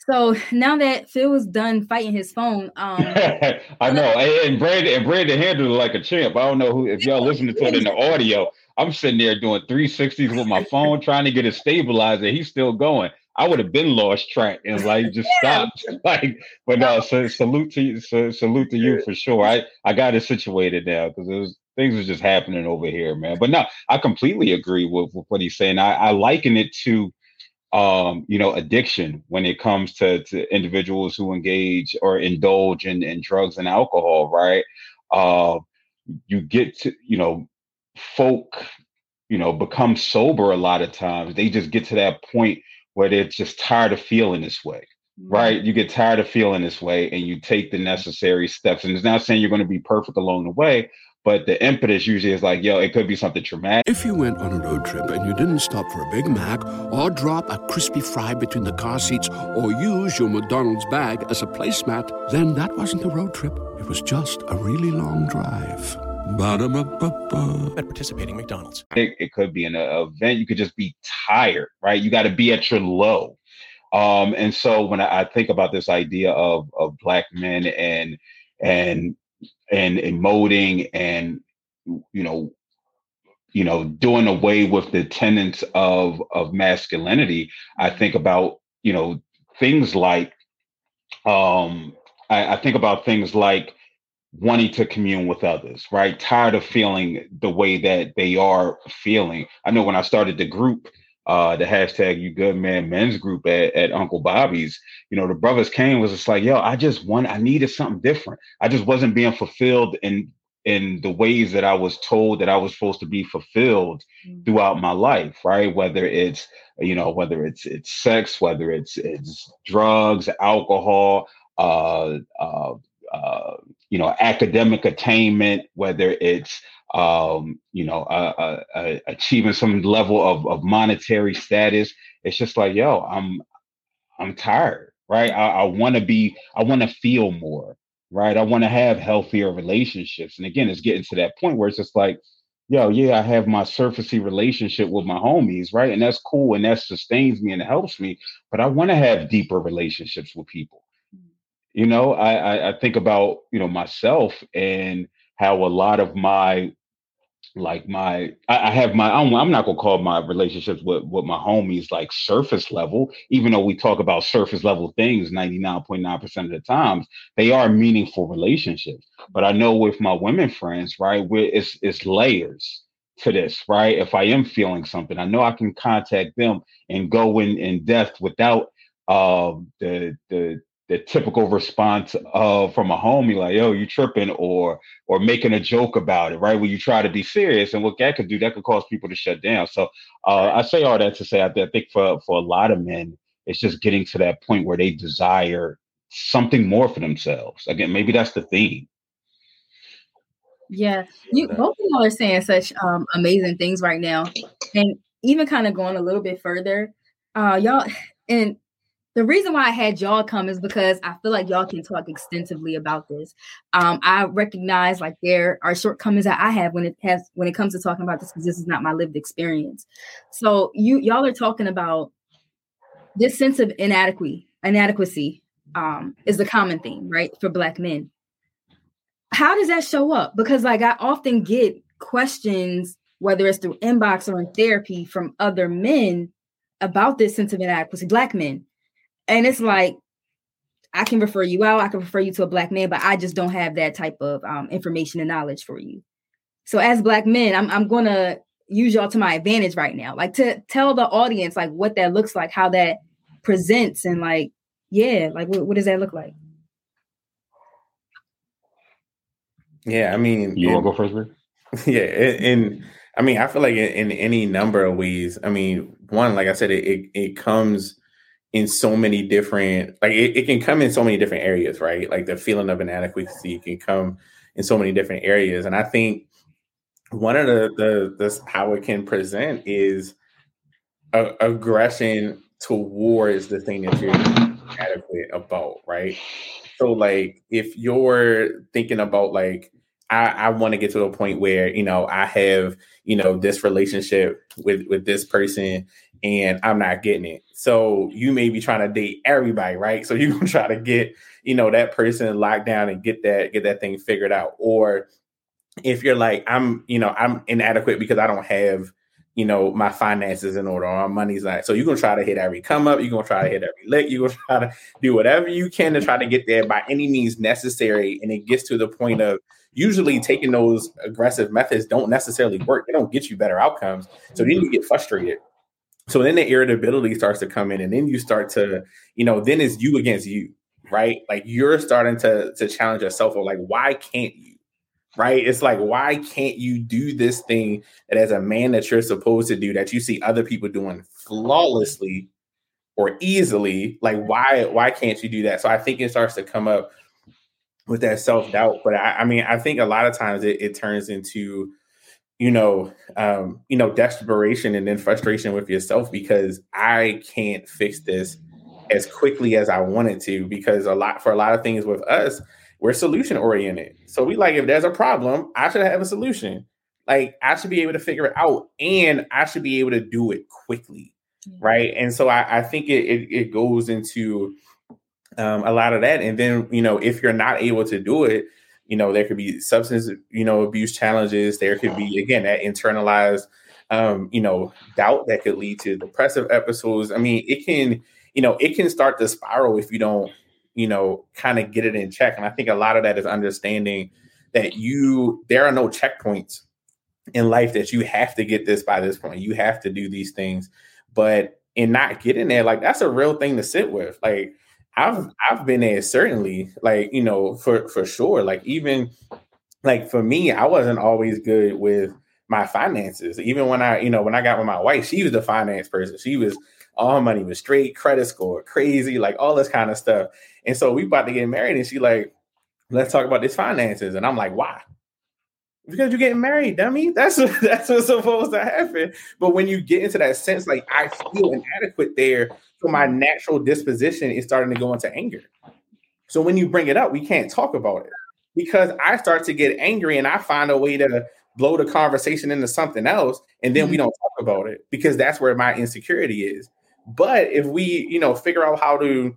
So now that Phil was done fighting his phone, um I know, and Brandon and Brandon handled it like a champ. I don't know who if y'all listening to it in the audio. I'm sitting there doing 360s with my phone, trying to get it stabilized, and he's still going. I would have been lost track and like just yeah. stopped. Like, but no, so salute to you, so, salute to you for sure. I I got it situated now because was things are just happening over here, man. But no, I completely agree with, with what he's saying. I, I liken it to um, you know, addiction when it comes to, to individuals who engage or indulge in, in drugs and alcohol, right? Uh, you get to, you know, folk, you know, become sober a lot of times. They just get to that point where they're just tired of feeling this way, mm-hmm. right? You get tired of feeling this way and you take the mm-hmm. necessary steps. And it's not saying you're going to be perfect along the way, but the impetus usually is like, yo, it could be something traumatic. If you went on a road trip and you didn't stop for a Big Mac or drop a crispy fry between the car seats or use your McDonald's bag as a placemat, then that wasn't a road trip. It was just a really long drive. Ba-da-ba-ba-ba. At participating McDonald's. It, it could be an event. You could just be tired, right? You got to be at your low. Um, and so when I, I think about this idea of of black men and and and emoting and you know you know doing away with the tenets of of masculinity i think about you know things like um I, I think about things like wanting to commune with others right tired of feeling the way that they are feeling i know when i started the group uh, the hashtag you good man men's group at, at Uncle Bobby's, you know, the brothers came was just like, yo, I just want, I needed something different. I just wasn't being fulfilled in in the ways that I was told that I was supposed to be fulfilled mm. throughout my life, right? Whether it's, you know, whether it's it's sex, whether it's it's drugs, alcohol, uh, uh, uh, you know, academic attainment, whether it's um, you know, uh, uh, uh, achieving some level of, of monetary status. It's just like, yo, I'm, I'm tired, right? I, I want to be, I want to feel more, right? I want to have healthier relationships. And again, it's getting to that point where it's just like, yo, yeah, I have my surfacey relationship with my homies, right? And that's cool and that sustains me and helps me. But I want to have deeper relationships with people. You know, I, I, I think about, you know, myself and how a lot of my like my I, have my I'm, I'm not gonna call my relationships with with my homies like surface level, even though we talk about surface level things 99.9% of the times, they are meaningful relationships. But I know with my women friends, right, where it's it's layers to this, right? If I am feeling something, I know I can contact them and go in in depth without uh, the the the typical response of from a homie like yo you tripping or or making a joke about it right? When you try to be serious and what that could do that could cause people to shut down. So uh, i say all that to say I, I think for for a lot of men it's just getting to that point where they desire something more for themselves. Again maybe that's the theme. Yeah. You both of y'all are saying such um, amazing things right now. And even kind of going a little bit further uh y'all and the reason why I had y'all come is because I feel like y'all can talk extensively about this. Um, I recognize like there are shortcomings that I have when it has when it comes to talking about this because this is not my lived experience. So you y'all are talking about this sense of inadequacy, inadequacy um, is the common theme, right, for Black men. How does that show up? Because like I often get questions, whether it's through inbox or in therapy, from other men about this sense of inadequacy, Black men and it's like I can refer you out, I can refer you to a black man, but I just don't have that type of um, information and knowledge for you. So as black men, I'm I'm gonna use y'all to my advantage right now, like to tell the audience like what that looks like, how that presents, and like yeah, like what, what does that look like? Yeah, I mean, you want to go first, Rick? Yeah, and I mean, I feel like in, in, any number of ways. I mean, one, like I said, it it, it comes in so many different like it, it, can come in so many different areas right? Like the feeling of inadequacy can come in so many different areas. And i think one of the the this how it can present is a, aggression towards the thing that you're adequate about right? So like if you're thinking about like I, I want to get to a point where you know I have you know this relationship with with this person and I'm not getting it. So you may be trying to date everybody, right? So you're gonna try to get you know that person locked down and get that get that thing figured out. Or if you're like I'm you know I'm inadequate because I don't have you know, my finances in order, or my money's not. So you're gonna try to hit every come up, you're gonna try to hit every lick, you're gonna try to do whatever you can to try to get there by any means necessary. And it gets to the point of usually taking those aggressive methods don't necessarily work. They don't get you better outcomes. So then you get frustrated. So then the irritability starts to come in, and then you start to, you know, then it's you against you, right? Like you're starting to to challenge yourself, or like, why can't you? right? It's like, why can't you do this thing that as a man that you're supposed to do that you see other people doing flawlessly or easily? Like, why why can't you do that? So I think it starts to come up with that self doubt. But I, I, mean, I think a lot of times it, it turns into, you know, um, you know, desperation and then frustration with yourself because I can't fix this as quickly as I wanted to. Because a lot for a lot of things with us we're solution oriented. So we like if there's a problem, I should have a solution. Like I should be able to figure it out and I should be able to do it quickly. Right. And so I, I think it, it, it goes into um, a lot of that. And then, you know, if you're not able to do it, you know, there could be substance, you know, abuse challenges. There could be, again, that internalized, um, you know, doubt that could lead to depressive episodes. I mean, it can, you know, it can start to spiral if you don't you know, kind of get it in check. And I think a lot of that is understanding that you there are no checkpoints in life that you have to get this by this point. You have to do these things. But in not getting there, like that's a real thing to sit with. Like I've I've been there certainly, like, you know, for for sure. Like even like for me, I wasn't always good with my finances. Even when I, you know, when I got with my wife, she was the finance person. She was all money was straight, credit score, crazy, like all this kind of stuff. And so we about to get married, and she like, let's talk about this finances. And I'm like, why? Because you're getting married, dummy. That's what, that's what's supposed to happen. But when you get into that sense, like I feel inadequate there, so my natural disposition is starting to go into anger. So when you bring it up, we can't talk about it because I start to get angry and I find a way to blow the conversation into something else, and then mm-hmm. we don't talk about it because that's where my insecurity is. But if we, you know, figure out how to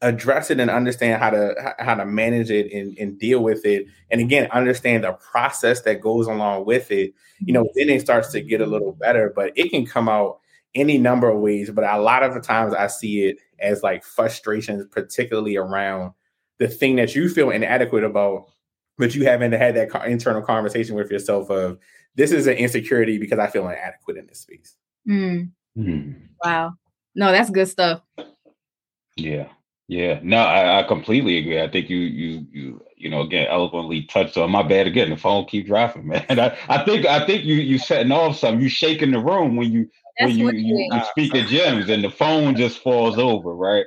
address it and understand how to how to manage it and, and deal with it and again understand the process that goes along with it you know then it starts to get a little better but it can come out any number of ways but a lot of the times i see it as like frustrations particularly around the thing that you feel inadequate about but you haven't had that internal conversation with yourself of this is an insecurity because i feel inadequate in this space mm. Mm. wow no that's good stuff yeah yeah, no, I, I, completely agree. I think you you you you know again eloquently touched on my bad again. The phone keep dropping, man. I, I think I think you you setting off something. You shaking the room when you That's when you you, you speak of gems and the phone just falls over, right?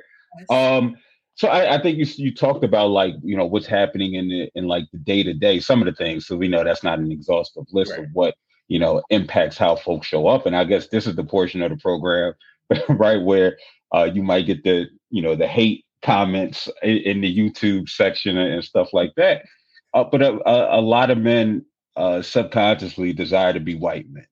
Um, so I, I, think you you talked about like you know what's happening in the in like the day to day, some of the things. So we know that's not an exhaustive list right. of what you know impacts how folks show up, and I guess this is the portion of the program, right, where uh, you might get the you know the hate comments in, in the YouTube section and stuff like that. Uh, but a, a, a, lot of men uh, subconsciously desire to be white men,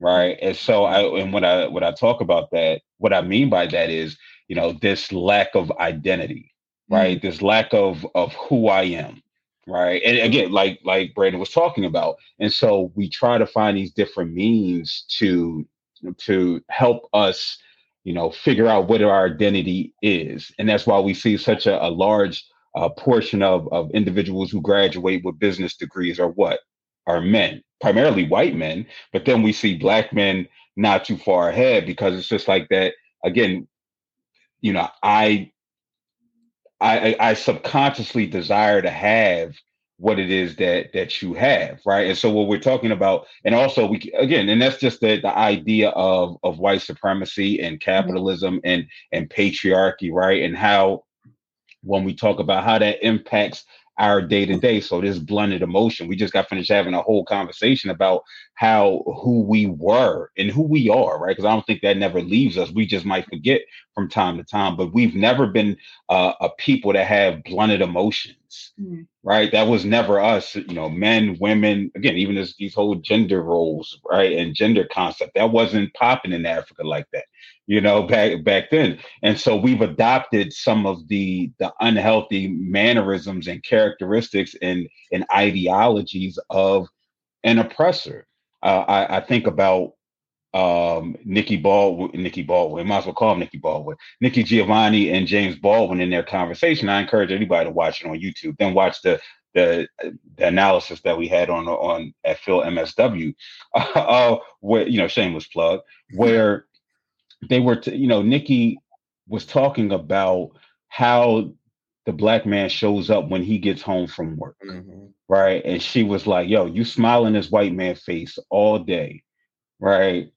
right? And so I and when I when I talk about that, what I mean by that is you know this lack of identity, right? Mm-hmm. This lack of of who I am, right? And again, like like Brandon was talking about, and so we try to find these different means to to help us you know, figure out what our identity is. And that's why we see such a, a large uh, portion of, of individuals who graduate with business degrees are what? Are men, primarily white men. But then we see black men not too far ahead because it's just like that. Again, you know, I I, I subconsciously desire to have what it is that that you have right and so what we're talking about and also we again and that's just the, the idea of of white supremacy and mm-hmm. capitalism mm-hmm. and and patriarchy right and how when we talk about how that impacts our day to day. So this blunted emotion, we just got finished having a whole conversation about how who we were and who we are, right? Because I don't think that never leaves us. We just might forget from time to time, but we've never been uh, a people that have blunted emotions, mm. right? That was never us, you know, men, women, again, even this, these whole gender roles, right? And gender concept that wasn't popping in Africa like that you know, back back then. And so we've adopted some of the the unhealthy mannerisms and characteristics and and ideologies of an oppressor. Uh, I, I think about um, Nikki Baldwin, Nikki Baldwin, might as well call him Nikki Baldwin, Nikki Giovanni and James Baldwin in their conversation. I encourage anybody to watch it on YouTube. Then watch the the, the analysis that we had on on at Phil MSW, uh, where you know, shameless plug, where they were, t- you know, Nikki was talking about how the black man shows up when he gets home from work, mm-hmm. right? And she was like, "Yo, you smile in this white man face all day, right?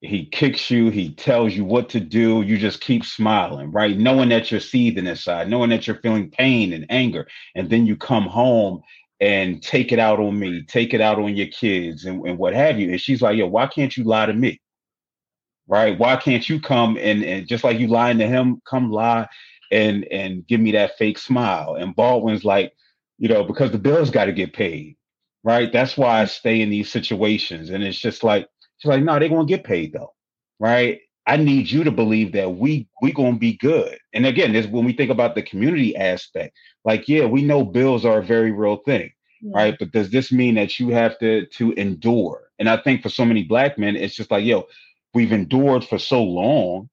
He kicks you, he tells you what to do. You just keep smiling, right? Knowing that you're seething inside, knowing that you're feeling pain and anger, and then you come home and take it out on me, take it out on your kids, and, and what have you." And she's like, "Yo, why can't you lie to me?" Right? Why can't you come and, and just like you lying to him, come lie and and give me that fake smile? And Baldwin's like, you know, because the bills got to get paid, right? That's why I stay in these situations. And it's just like, she's like, no, they're gonna get paid though, right? I need you to believe that we we gonna be good. And again, this when we think about the community aspect, like, yeah, we know bills are a very real thing, yeah. right? But does this mean that you have to to endure? And I think for so many black men, it's just like, yo, we've endured for so long,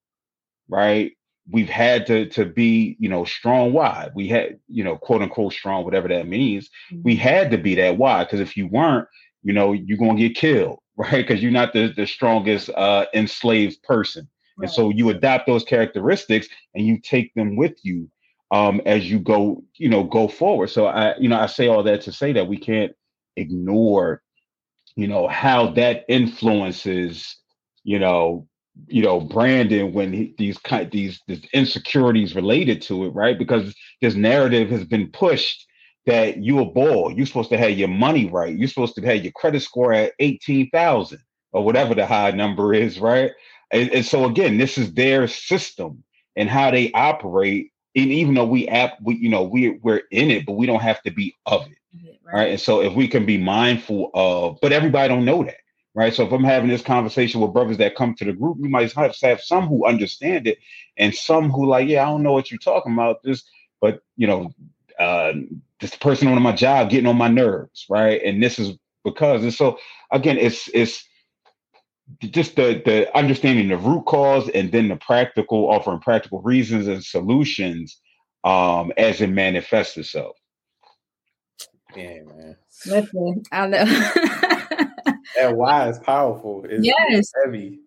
right? We've had to to be, you know, strong. Why? We had, you know, quote unquote strong, whatever that means. Mm-hmm. We had to be that. Why? Because if you weren't, you know, you're gonna get killed, right? Because you're not the, the strongest uh enslaved person. Right. And so you adopt those characteristics and you take them with you um as you go, you know, go forward. So I, you know, I say all that to say that we can't ignore, you know, how that influences you know, you know, Brandon when he, these kind these, these insecurities related to it, right? Because this narrative has been pushed that you a ball, you're supposed to have your money right, you're supposed to have your credit score at eighteen thousand or whatever the high number is, right? And, and, so again, this is their system and how they operate. And even though we app, we you know we we're in it, but we don't have to be of it, right? right? And so if we can be mindful of, but everybody don't know that right? So if I'm having this conversation with brothers that come to the group, we might have, have some who understand it and some who like, yeah, I don't know what you're talking about. This, but you know, uh, this person on my job getting on my nerves, right? And this is because, and so again, it's it's just the the understanding the root cause and then the practical offering practical reasons and solutions um as it manifests itself. Yeah, man. Listen, I know. that why is powerful. It's, yes. heavy.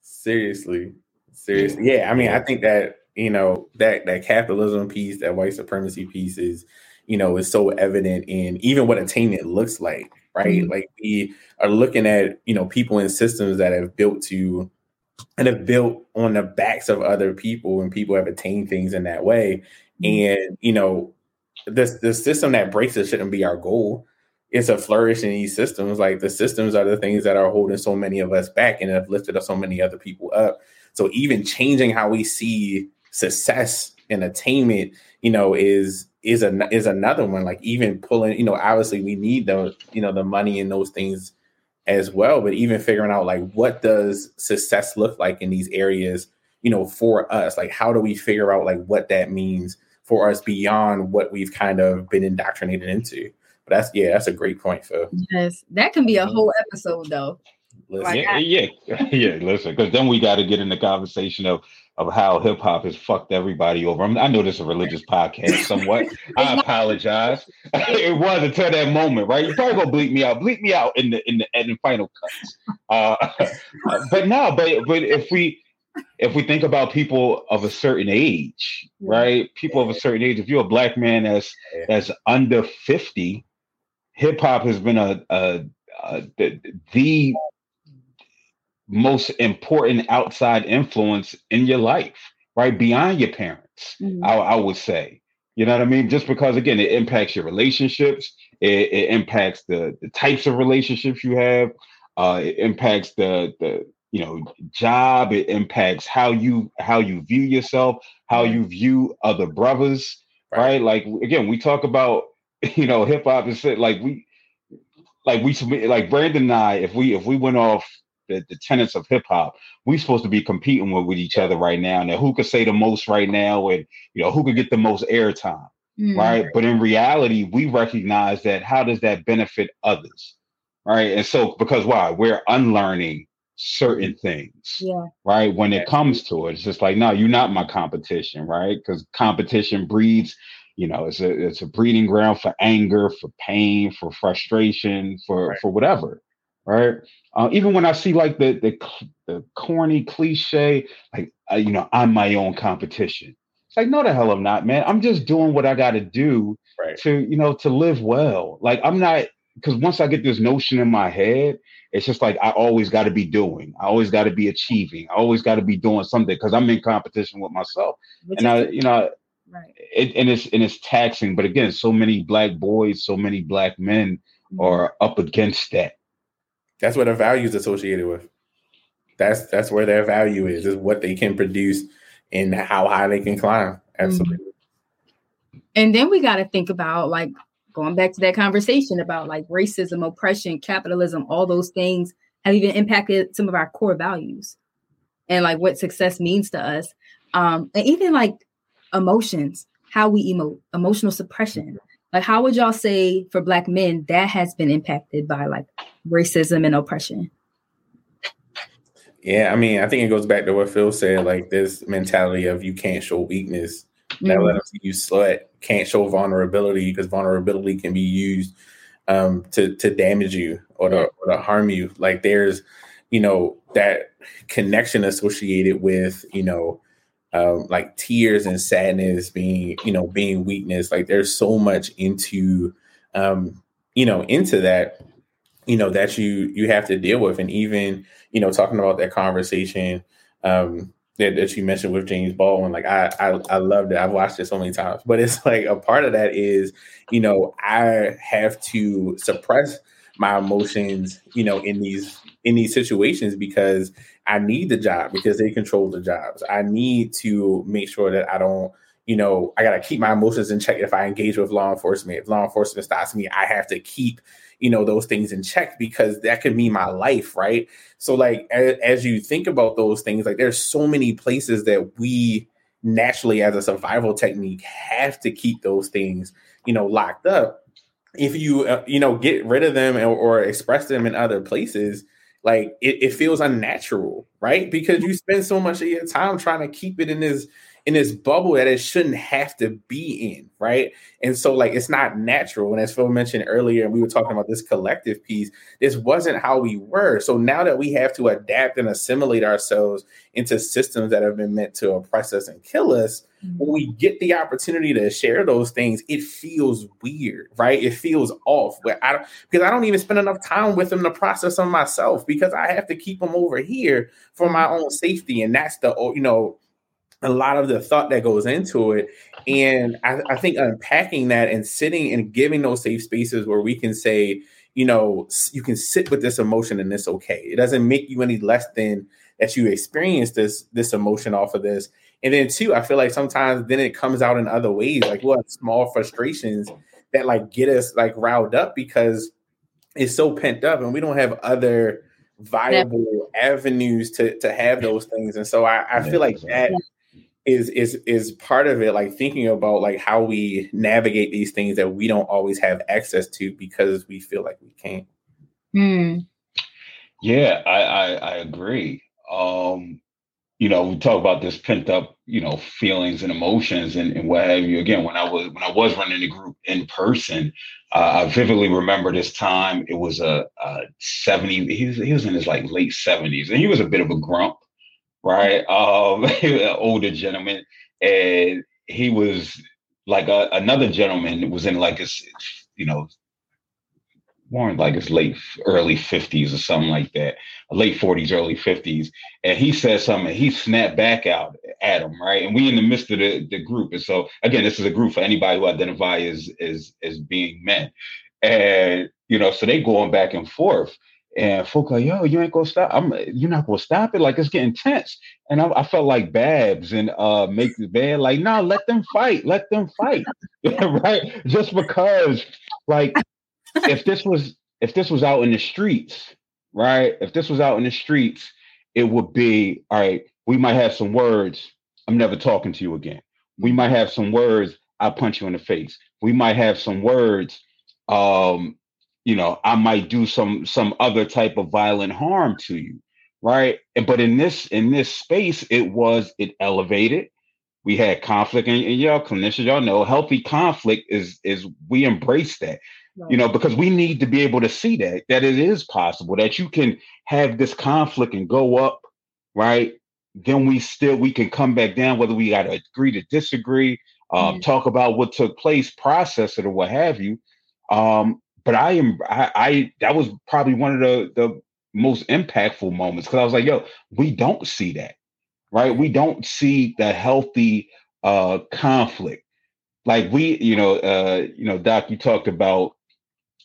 Seriously. Seriously. Yeah. I mean, I think that, you know, that that capitalism piece, that white supremacy piece is, you know, is so evident in even what attainment looks like, right? Mm-hmm. Like we are looking at, you know, people in systems that have built to and have built on the backs of other people and people have attained things in that way. Mm-hmm. And, you know, this the system that breaks it shouldn't be our goal it's a flourish in these systems. Like the systems are the things that are holding so many of us back and have lifted so many other people up. So even changing how we see success and attainment, you know, is is a is another one. Like even pulling, you know, obviously we need the you know the money and those things as well. But even figuring out like what does success look like in these areas, you know, for us. Like how do we figure out like what that means for us beyond what we've kind of been indoctrinated into? But that's yeah, that's a great point, Phil. Yes, that can be a whole episode though. Like yeah, I, yeah, yeah. Listen, because then we got to get in the conversation of of how hip hop has fucked everybody over. I, mean, I know this is a religious podcast, somewhat. I apologize. it was until that moment, right? You probably gonna bleep me out. Bleep me out in the in the in the final cuts. Uh, but no, but but if we if we think about people of a certain age, right? People of a certain age. If you're a black man that's that's under fifty, hip hop has been a, a, a the, the, most important outside influence in your life, right? Beyond your parents, mm-hmm. I, I, would say, You know what I mean? Just because again, it impacts your relationships, it, it impacts the the types of relationships you have, uh, it impacts the the you know job, it impacts how you how you view yourself, how you view other brothers, right? right? Like again, we talk about you know hip hop is like we like we like Brandon and I, if we if we went off the, the tenets of hip hop, we supposed to be competing with, with each other right now. Now, who could say the most right now, and you know who could get the most airtime, mm. right? But in reality, we recognize that how does that benefit others, right? And so because why we're unlearning certain things, yeah, right? When it comes to it, it's just like no, you're not my competition, right? Because competition breeds you know it's a it's a breeding ground for anger for pain for frustration for right. for whatever right uh, even when i see like the the, the corny cliche like uh, you know i'm my own competition it's like no the hell i'm not man i'm just doing what i got to do right. to you know to live well like i'm not because once i get this notion in my head it's just like i always got to be doing i always got to be achieving i always got to be doing something because i'm in competition with myself Which and i you know Right. It, and it's and it's taxing. But again, so many black boys, so many black men mm-hmm. are up against that. That's what their value is associated with. That's that's where their value is, is what they can produce and how high they can climb. Absolutely. Mm-hmm. And then we got to think about like going back to that conversation about like racism, oppression, capitalism, all those things have even impacted some of our core values and like what success means to us. Um, and even like emotions, how we emote, emotional suppression. Like, how would y'all say for Black men that has been impacted by like racism and oppression? Yeah, I mean, I think it goes back to what Phil said, like this mentality of you can't show weakness. Mm-hmm. That let us you slut can't show vulnerability because vulnerability can be used um, to to damage you or to, or to harm you. Like there's, you know, that connection associated with, you know, um, like tears and sadness being you know being weakness. Like there's so much into um, you know into that you know that you you have to deal with. And even you know talking about that conversation um that, that you mentioned with James Baldwin like I, I I loved it. I've watched it so many times. But it's like a part of that is you know I have to suppress my emotions you know in these in these situations because I need the job because they control the jobs. I need to make sure that I don't, you know, I got to keep my emotions in check if I engage with law enforcement. If law enforcement stops me, I have to keep, you know, those things in check because that could mean my life, right? So, like, as, as you think about those things, like, there's so many places that we naturally, as a survival technique, have to keep those things, you know, locked up. If you, uh, you know, get rid of them or, or express them in other places, like it, it feels unnatural, right? Because you mm-hmm. spend so much of your time trying to keep it in this in this bubble that it shouldn't have to be in, right? And so, like, it's not natural. And as Phil mentioned earlier, and we were talking about this collective piece, this wasn't how we were. So now that we have to adapt and assimilate ourselves into systems that have been meant to oppress us and kill us, mm-hmm. when we get the opportunity to share those things, it feels weird, right? It feels off. But I don't because I don't even spend enough time with them to process them myself because I have to keep them over here for my mm-hmm. own safety. And that's the you know a lot of the thought that goes into it. And I, I, think unpacking that and sitting and giving those safe spaces where we can say, you know, you can sit with this emotion and it's okay. It doesn't make you any less than that you experience this this emotion off of this. And then two, I feel like sometimes then it comes out in other ways, like what small frustrations that like get us like riled up because it's so pent up and we don't have other viable yeah. avenues to to have those things. And so I, I feel like that is is is part of it like thinking about like how we navigate these things that we don't always have access to because we feel like we can't. Mm. yeah I, I i agree. Um you know we talk about this pent up you know feelings and emotions and, and what have you. Again when i was when i was running the group in person uh, i vividly remember this time. It was a, a 70 he was, he was in his like late 70s and he was a bit of a grump right? Um, older gentleman, and he was like a, another gentleman was in like his, you know, more like his late early fifties or something like that, late forties, early fifties, and he said something. He snapped back out at them, right? And we in the midst of the, the group. And so again, this is a group for anybody who identify as as as being men. And you know, so they going back and forth. And folk like, yo, you ain't gonna stop. I'm you're not gonna stop it. Like it's getting tense. And I, I felt like Babs and uh make the band like, no, let them fight, let them fight. right? Just because like if this was if this was out in the streets, right? If this was out in the streets, it would be all right, we might have some words. I'm never talking to you again. We might have some words, I'll punch you in the face. We might have some words, um, you know, I might do some some other type of violent harm to you, right? And but in this in this space, it was it elevated. We had conflict, and, and y'all clinicians, y'all know, healthy conflict is is we embrace that, right. you know, because we need to be able to see that that it is possible that you can have this conflict and go up, right? Then we still we can come back down, whether we got to agree to disagree, um, mm-hmm. talk about what took place, process it, or what have you. Um, but I am I, I that was probably one of the the most impactful moments because I was like, yo, we don't see that, right? We don't see the healthy uh conflict. Like we, you know, uh, you know, Doc, you talked about,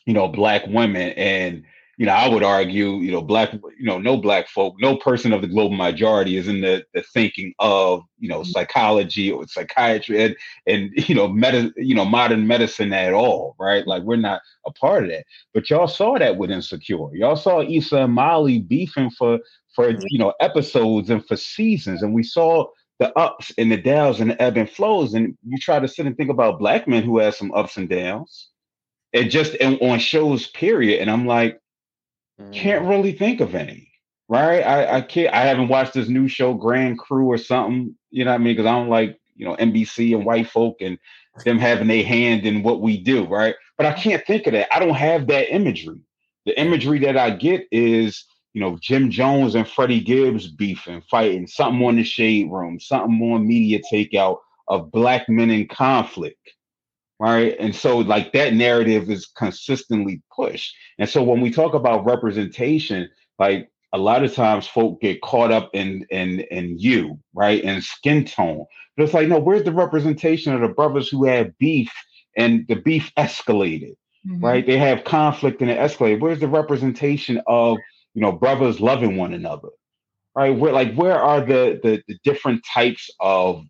you know, black women and you know, I would argue, you know, black, you know, no black folk, no person of the global majority is in the, the thinking of, you know, mm-hmm. psychology or psychiatry and, and you know, meta, you know, modern medicine at all, right? Like we're not a part of that. But y'all saw that with Insecure. Y'all saw Issa and Molly beefing for for mm-hmm. you know episodes and for seasons, and we saw the ups and the downs and the ebb and flows. And you try to sit and think about black men who have some ups and downs, and just and on shows, period. And I'm like can't really think of any. Right? I, I can't. I haven't watched this new show, Grand Crew, or something. You know what I mean? Because I don't like you know NBC and white folk and them having a hand in what we do. Right? But I can't think of that. I don't have that imagery. The imagery that I get is you know Jim Jones and Freddie Gibbs beefing, fighting, something on the shade room, something on media takeout of black men in conflict right? And so, like that narrative is consistently pushed. And so, when we talk about representation, like a lot of times, folk get caught up in in in you, right, and skin tone. But it's like, no, where's the representation of the brothers who had beef and the beef escalated, mm-hmm. right? They have conflict and it escalated. Where's the representation of you know brothers loving one another? Right, where like where are the, the the different types of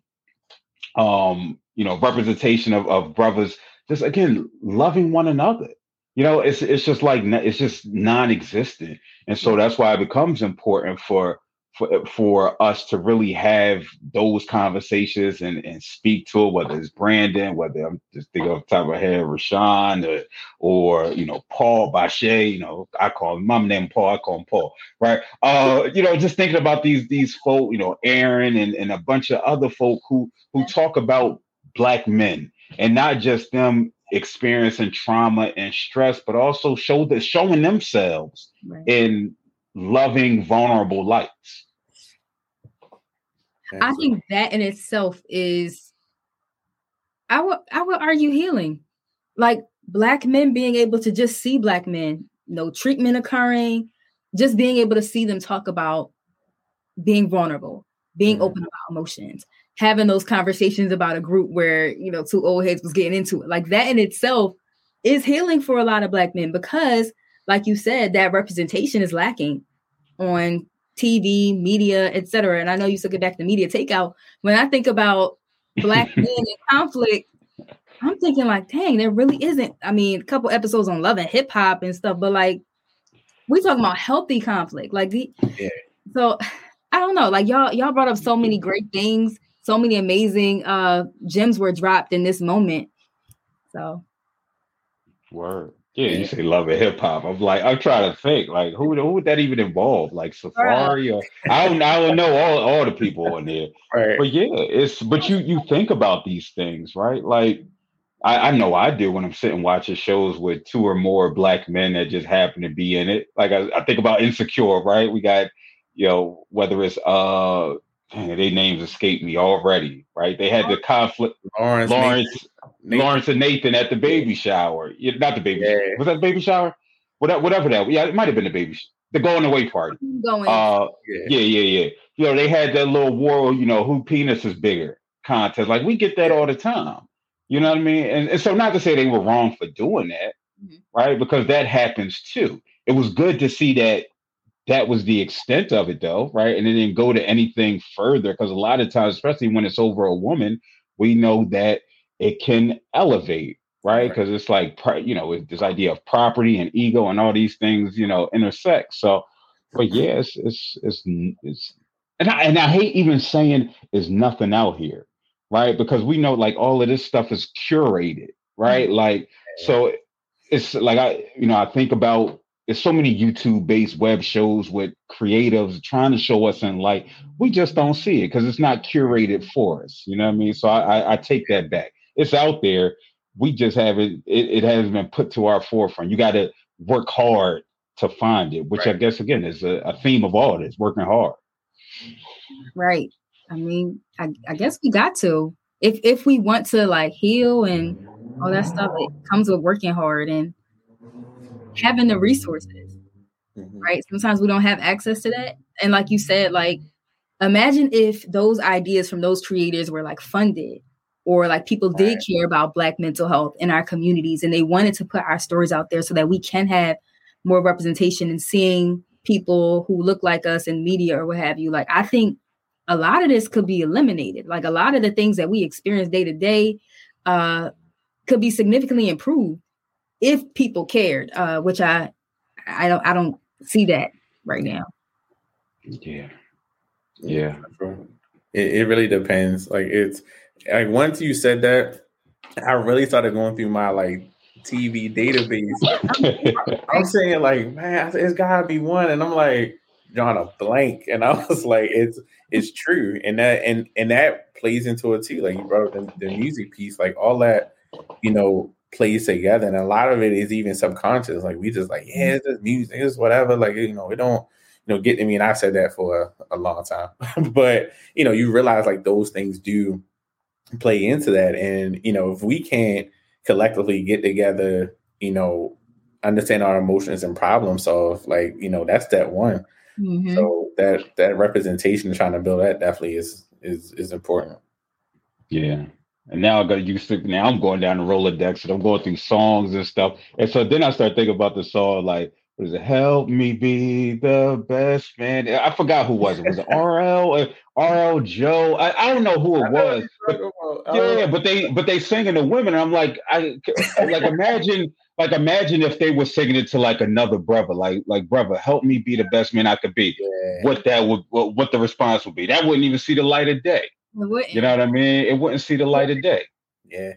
um you know representation of, of brothers just again loving one another. You know it's it's just like it's just non-existent. And so that's why it becomes important for for for us to really have those conversations and, and speak to it, whether it's Brandon, whether I'm just thinking off the top of my head, Rashawn, or, or you know, Paul Bache, you know, I call him mom name Paul, I call him Paul, right? Uh, you know, just thinking about these these folk, you know, Aaron and, and a bunch of other folk who who talk about black men and not just them experiencing trauma and stress, but also show that showing themselves right. in loving, vulnerable lights. I think that in itself is, I would I would argue healing, like black men being able to just see black men, no treatment occurring, just being able to see them talk about being vulnerable, being mm-hmm. open about emotions, having those conversations about a group where you know two old heads was getting into it. Like that in itself is healing for a lot of black men because like you said that representation is lacking on tv media etc and i know you took it back to media takeout. When i think about black men in conflict i'm thinking like dang there really isn't i mean a couple episodes on love and hip hop and stuff but like we talking about healthy conflict. Like the yeah. so i don't know. Like y'all y'all brought up so many great things so many amazing uh gems were dropped in this moment. So word. Yeah, you say love and hip hop. I'm like, I'm trying to think, like, who who would that even involve? Like Safaree or I don't, I don't know all, all the people on there. Right. But yeah, it's but you you think about these things, right? Like, I, I know I do when I'm sitting watching shows with two or more black men that just happen to be in it. Like I, I think about Insecure, right? We got, you know, whether it's uh Dang, their names escape me already, right? They had the conflict. Lawrence, Lawrence, Nathan. Lawrence and Nathan at the baby shower. Yeah, not the baby. Yeah. Shower. Was that the baby shower? Whatever, whatever that. Yeah, it might have been the baby. The going away party. Going. Uh, yeah, yeah, yeah, yeah. you know, they had that little war, you know, who penis is bigger contest. Like we get that all the time. You know what I mean? And, and so not to say they were wrong for doing that, mm-hmm. right? Because that happens too. It was good to see that that was the extent of it though, right? And it didn't go to anything further because a lot of times, especially when it's over a woman, we know that it can elevate, right? Because right. it's like, you know, this idea of property and ego and all these things, you know, intersect. So, but yeah, it's, it's, it's, it's and I, and I hate even saying there's nothing out here, right? Because we know like all of this stuff is curated, right? Mm-hmm. Like, so it's like I, you know, I think about there's so many YouTube based web shows with creatives trying to show us in light. We just don't see it because it's not curated for us. You know what I mean? So I, I, I take that back. It's out there. We just haven't, it, it hasn't been put to our forefront. You got to work hard to find it, which right. I guess, again, is a, a theme of all this working hard. Right. I mean, I, I guess we got to. If if we want to like heal and all that stuff, it comes with working hard and having the resources. Mm-hmm. Right. Sometimes we don't have access to that. And like you said, like imagine if those ideas from those creators were like funded or like people did right. care about black mental health in our communities and they wanted to put our stories out there so that we can have more representation and seeing people who look like us in media or what have you like i think a lot of this could be eliminated. Like a lot of the things that we experience day to day uh, could be significantly improved if people cared, uh, which I I don't I don't see that right now. Yeah, yeah. It, it really depends. Like it's like once you said that, I really started going through my like TV database. I'm saying like, man, it's gotta be one, and I'm like, drawing a blank, and I was like, it's it's true, and that and and that plays into it too. Like you brought up the, the music piece, like all that, you know, plays together, and a lot of it is even subconscious. Like we just like, yeah, it's just music, it's whatever. Like you know, we don't you know get to me, and I've said that for a, a long time, but you know, you realize like those things do play into that, and you know, if we can't collectively get together, you know, understand our emotions and problem solve, like you know, that's that one Mm-hmm. So that that representation, trying to build that, definitely is is is important. Yeah. And now I got used to now I'm going down the Rolodex and I'm going through songs and stuff. And so then I start thinking about the song like what is it? Help me be the best man. I forgot who was it. Was it RL or RL Joe? I, I don't know who it was. But, yeah, but they but they singing to women. I'm like, I like imagine like imagine if they were singing it to like another brother, like like brother, help me be the best man I could be. Yeah. What that would what, what the response would be. That wouldn't even see the light of day. You know what I mean? It wouldn't see the light of day. Yeah.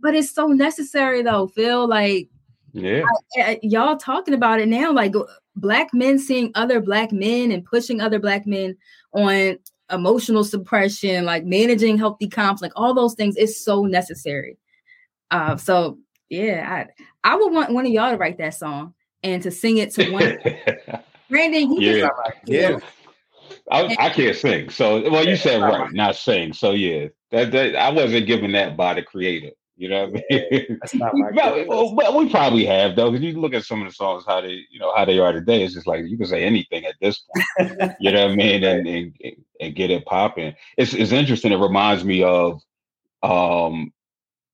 But it's so necessary though, Phil. Like yeah, I, I, y'all talking about it now, like black men seeing other black men and pushing other black men on emotional suppression, like managing healthy conflict, all those things is so necessary. Uh, so yeah, I I would want one of y'all to write that song and to sing it to one. Brandon, you yeah, yeah. I, I, can't sing, so well, you said right, not sing. So yeah, that, that I wasn't given that by the creator. You know what I mean? That's not my well, well, we probably have though, because you look at some of the songs how they, you know, how they are today. It's just like you can say anything at this point. you know what I mean? And and, and get it popping. It's it's interesting. It reminds me of um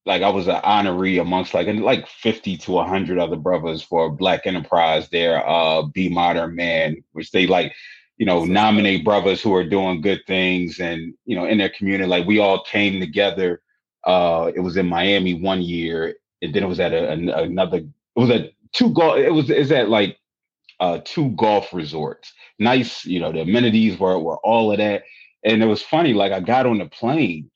like I was an honoree amongst like like 50 to 100 other brothers for Black Enterprise, their uh Be Modern Man, which they like, you know, nominate brothers who are doing good things and you know in their community. Like we all came together. Uh it was in Miami one year, and then it was at a, a, another, it was at two golf, it was is at like uh two golf resorts. Nice, you know, the amenities were were all of that. And it was funny, like I got on the plane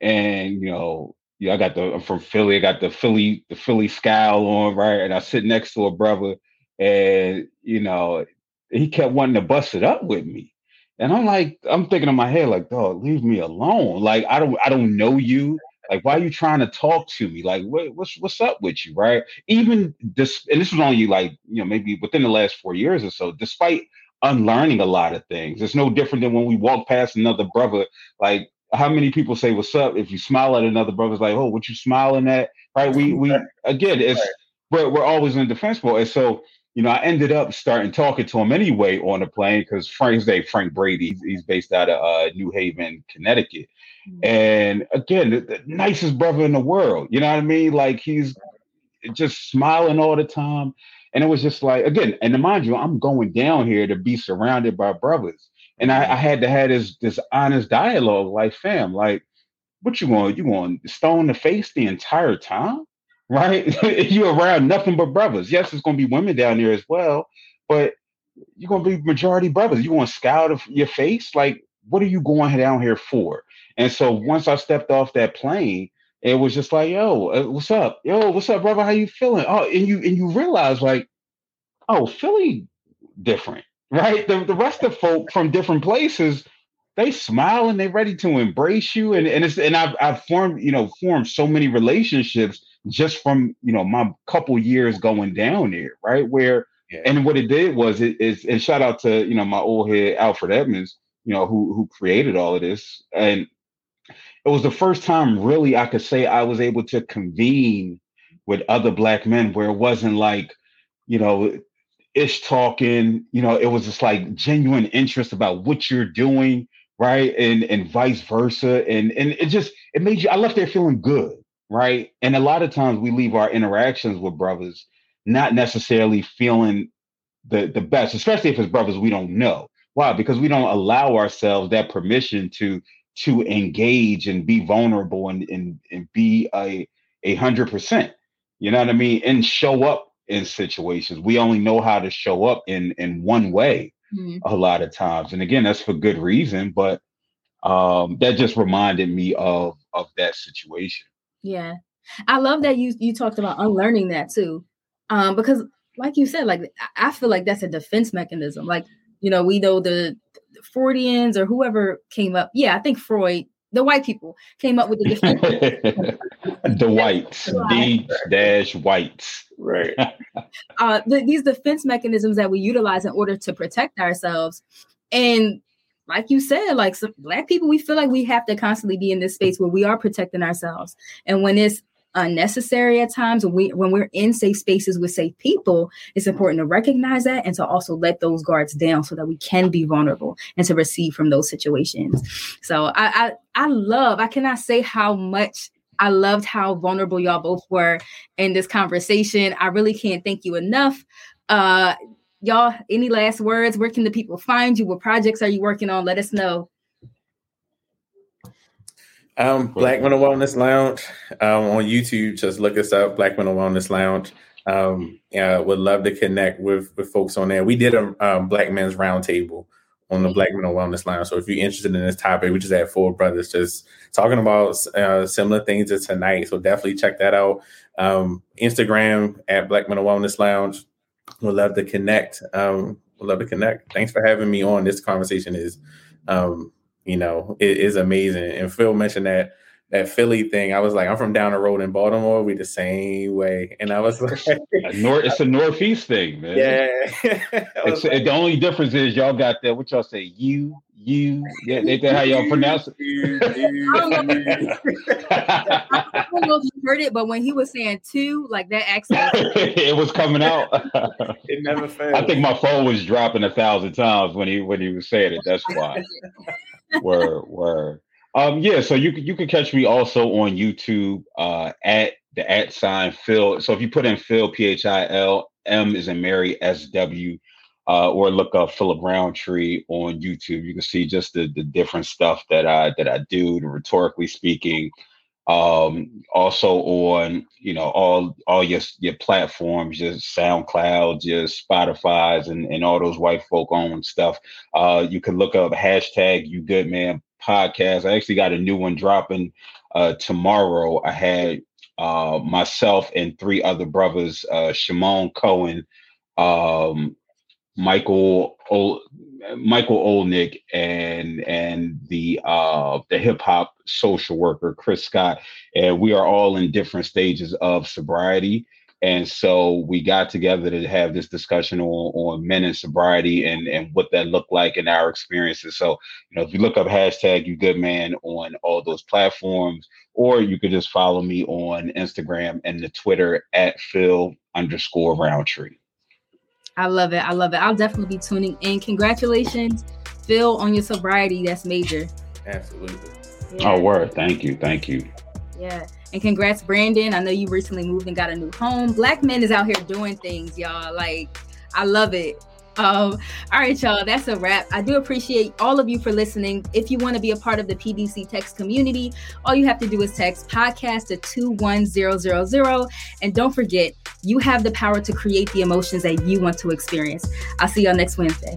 and you know yeah, I got the I'm from Philly. I got the Philly the Philly scowl on, right? And I sit next to a brother, and you know, he kept wanting to bust it up with me. And I'm like, I'm thinking in my head, like, dog, leave me alone. Like, I don't I don't know you. Like, why are you trying to talk to me? Like, what, what's what's up with you, right? Even this, and this was only like, you know, maybe within the last four years or so. Despite unlearning a lot of things, it's no different than when we walk past another brother. Like, how many people say what's up if you smile at another brother's like oh what you smiling at right we we again it's we're, we're always in defense mode and so you know, I ended up starting talking to him anyway on the plane because Frank's name Frank Brady. He's, he's based out of uh, New Haven, Connecticut. Mm-hmm. And again, the, the, nicest brother in the world. You know what I mean? Like he's just smiling all the time. And it was just like, again, and mind you, I'm going down here to be surrounded by brothers. And I, I had to have this this honest dialogue, like, fam, like, what you want? You want stone the face the entire time? Right? you're around nothing but brothers. Yes, it's gonna be women down there as well, but you're gonna be majority brothers. You want to scout your face? Like, what are you going down here for? And so once I stepped off that plane, it was just like, yo, uh, what's up? Yo, what's up, brother? How you feeling? Oh, and you and you realize like, oh, Philly different, right? The the rest of folk from different places, they smile and they're ready to embrace you. And and it's and I've I've formed, you know, formed so many relationships just from you know my couple years going down there, right? Where yeah. and what it did was it is and shout out to you know my old head Alfred Edmonds, you know, who who created all of this. And it was the first time really I could say I was able to convene with other black men where it wasn't like, you know, ish talking, you know, it was just like genuine interest about what you're doing, right? And and vice versa. And and it just it made you I left there feeling good, right? And a lot of times we leave our interactions with brothers not necessarily feeling the the best, especially if it's brothers we don't know. Why? Because we don't allow ourselves that permission to to engage and be vulnerable and and, and be a a hundred percent. You know what I mean? And show up in situations. We only know how to show up in in one way mm-hmm. a lot of times. And again, that's for good reason, but um that just reminded me of of that situation. Yeah. I love that you you talked about unlearning that too. Um because like you said like I feel like that's a defense mechanism. Like, you know, we know the Freudians or whoever came up. Yeah, I think Freud, the white people came up with the different. the whites, D dash whites. Right. uh, the, these defense mechanisms that we utilize in order to protect ourselves, and like you said, like some black people, we feel like we have to constantly be in this space where we are protecting ourselves, and when it's unnecessary at times when we when we're in safe spaces with safe people it's important to recognize that and to also let those guards down so that we can be vulnerable and to receive from those situations so i i, I love i cannot say how much I loved how vulnerable y'all both were in this conversation. I really can't thank you enough. Uh, y'all, any last words? Where can the people find you? What projects are you working on? Let us know. Um, Black Mental Wellness Lounge um, on YouTube. Just look us up, Black Mental Wellness Lounge. Um, yeah, would love to connect with with folks on there. We did a um, Black Men's Roundtable on the Black Mental Wellness Lounge. So if you're interested in this topic, we just had four brothers just talking about uh, similar things as tonight. So definitely check that out. Um, Instagram at Black Mental Wellness Lounge. Would love to connect. Um, would love to connect. Thanks for having me on. This conversation is um, you know, it is amazing. And Phil mentioned that that Philly thing. I was like, I'm from down the road in Baltimore. We the same way, and I was like, North. It's a northeast thing, man. Yeah. it's, like, the only difference is y'all got that. What y'all say? You, you. Yeah, that's how y'all pronounce it. I don't know if you heard it, but when he was saying two, like that accent, it was coming out. it never failed. I think my phone was dropping a thousand times when he when he was saying it. That's why were were um yeah so you you can catch me also on youtube uh at the at sign phil so if you put in phil p-h-i-l m is in mary s-w uh, or look up Philip Roundtree on YouTube. You can see just the, the different stuff that I that I do, the rhetorically speaking. Um, also on you know all all your your platforms, your SoundCloud, your Spotify's, and and all those white folk owned stuff. Uh, you can look up hashtag You Good Man podcast. I actually got a new one dropping uh, tomorrow. I had uh, myself and three other brothers, uh, Shimon Cohen, um, Michael Michael Olnick, and and the uh, the hip hop social worker Chris Scott, and we are all in different stages of sobriety. And so we got together to have this discussion on, on men and sobriety and, and what that looked like in our experiences. So, you know, if you look up hashtag you good man on all those platforms, or you could just follow me on Instagram and the Twitter at Phil underscore Roundtree. I love it. I love it. I'll definitely be tuning in. Congratulations, Phil, on your sobriety. That's major. Absolutely. Yeah. Oh, word. Thank you. Thank you. Yeah. And congrats, Brandon. I know you recently moved and got a new home. Black men is out here doing things, y'all. Like, I love it. Um, all right, y'all, that's a wrap. I do appreciate all of you for listening. If you want to be a part of the PDC text community, all you have to do is text podcast to 21000. And don't forget, you have the power to create the emotions that you want to experience. I'll see y'all next Wednesday.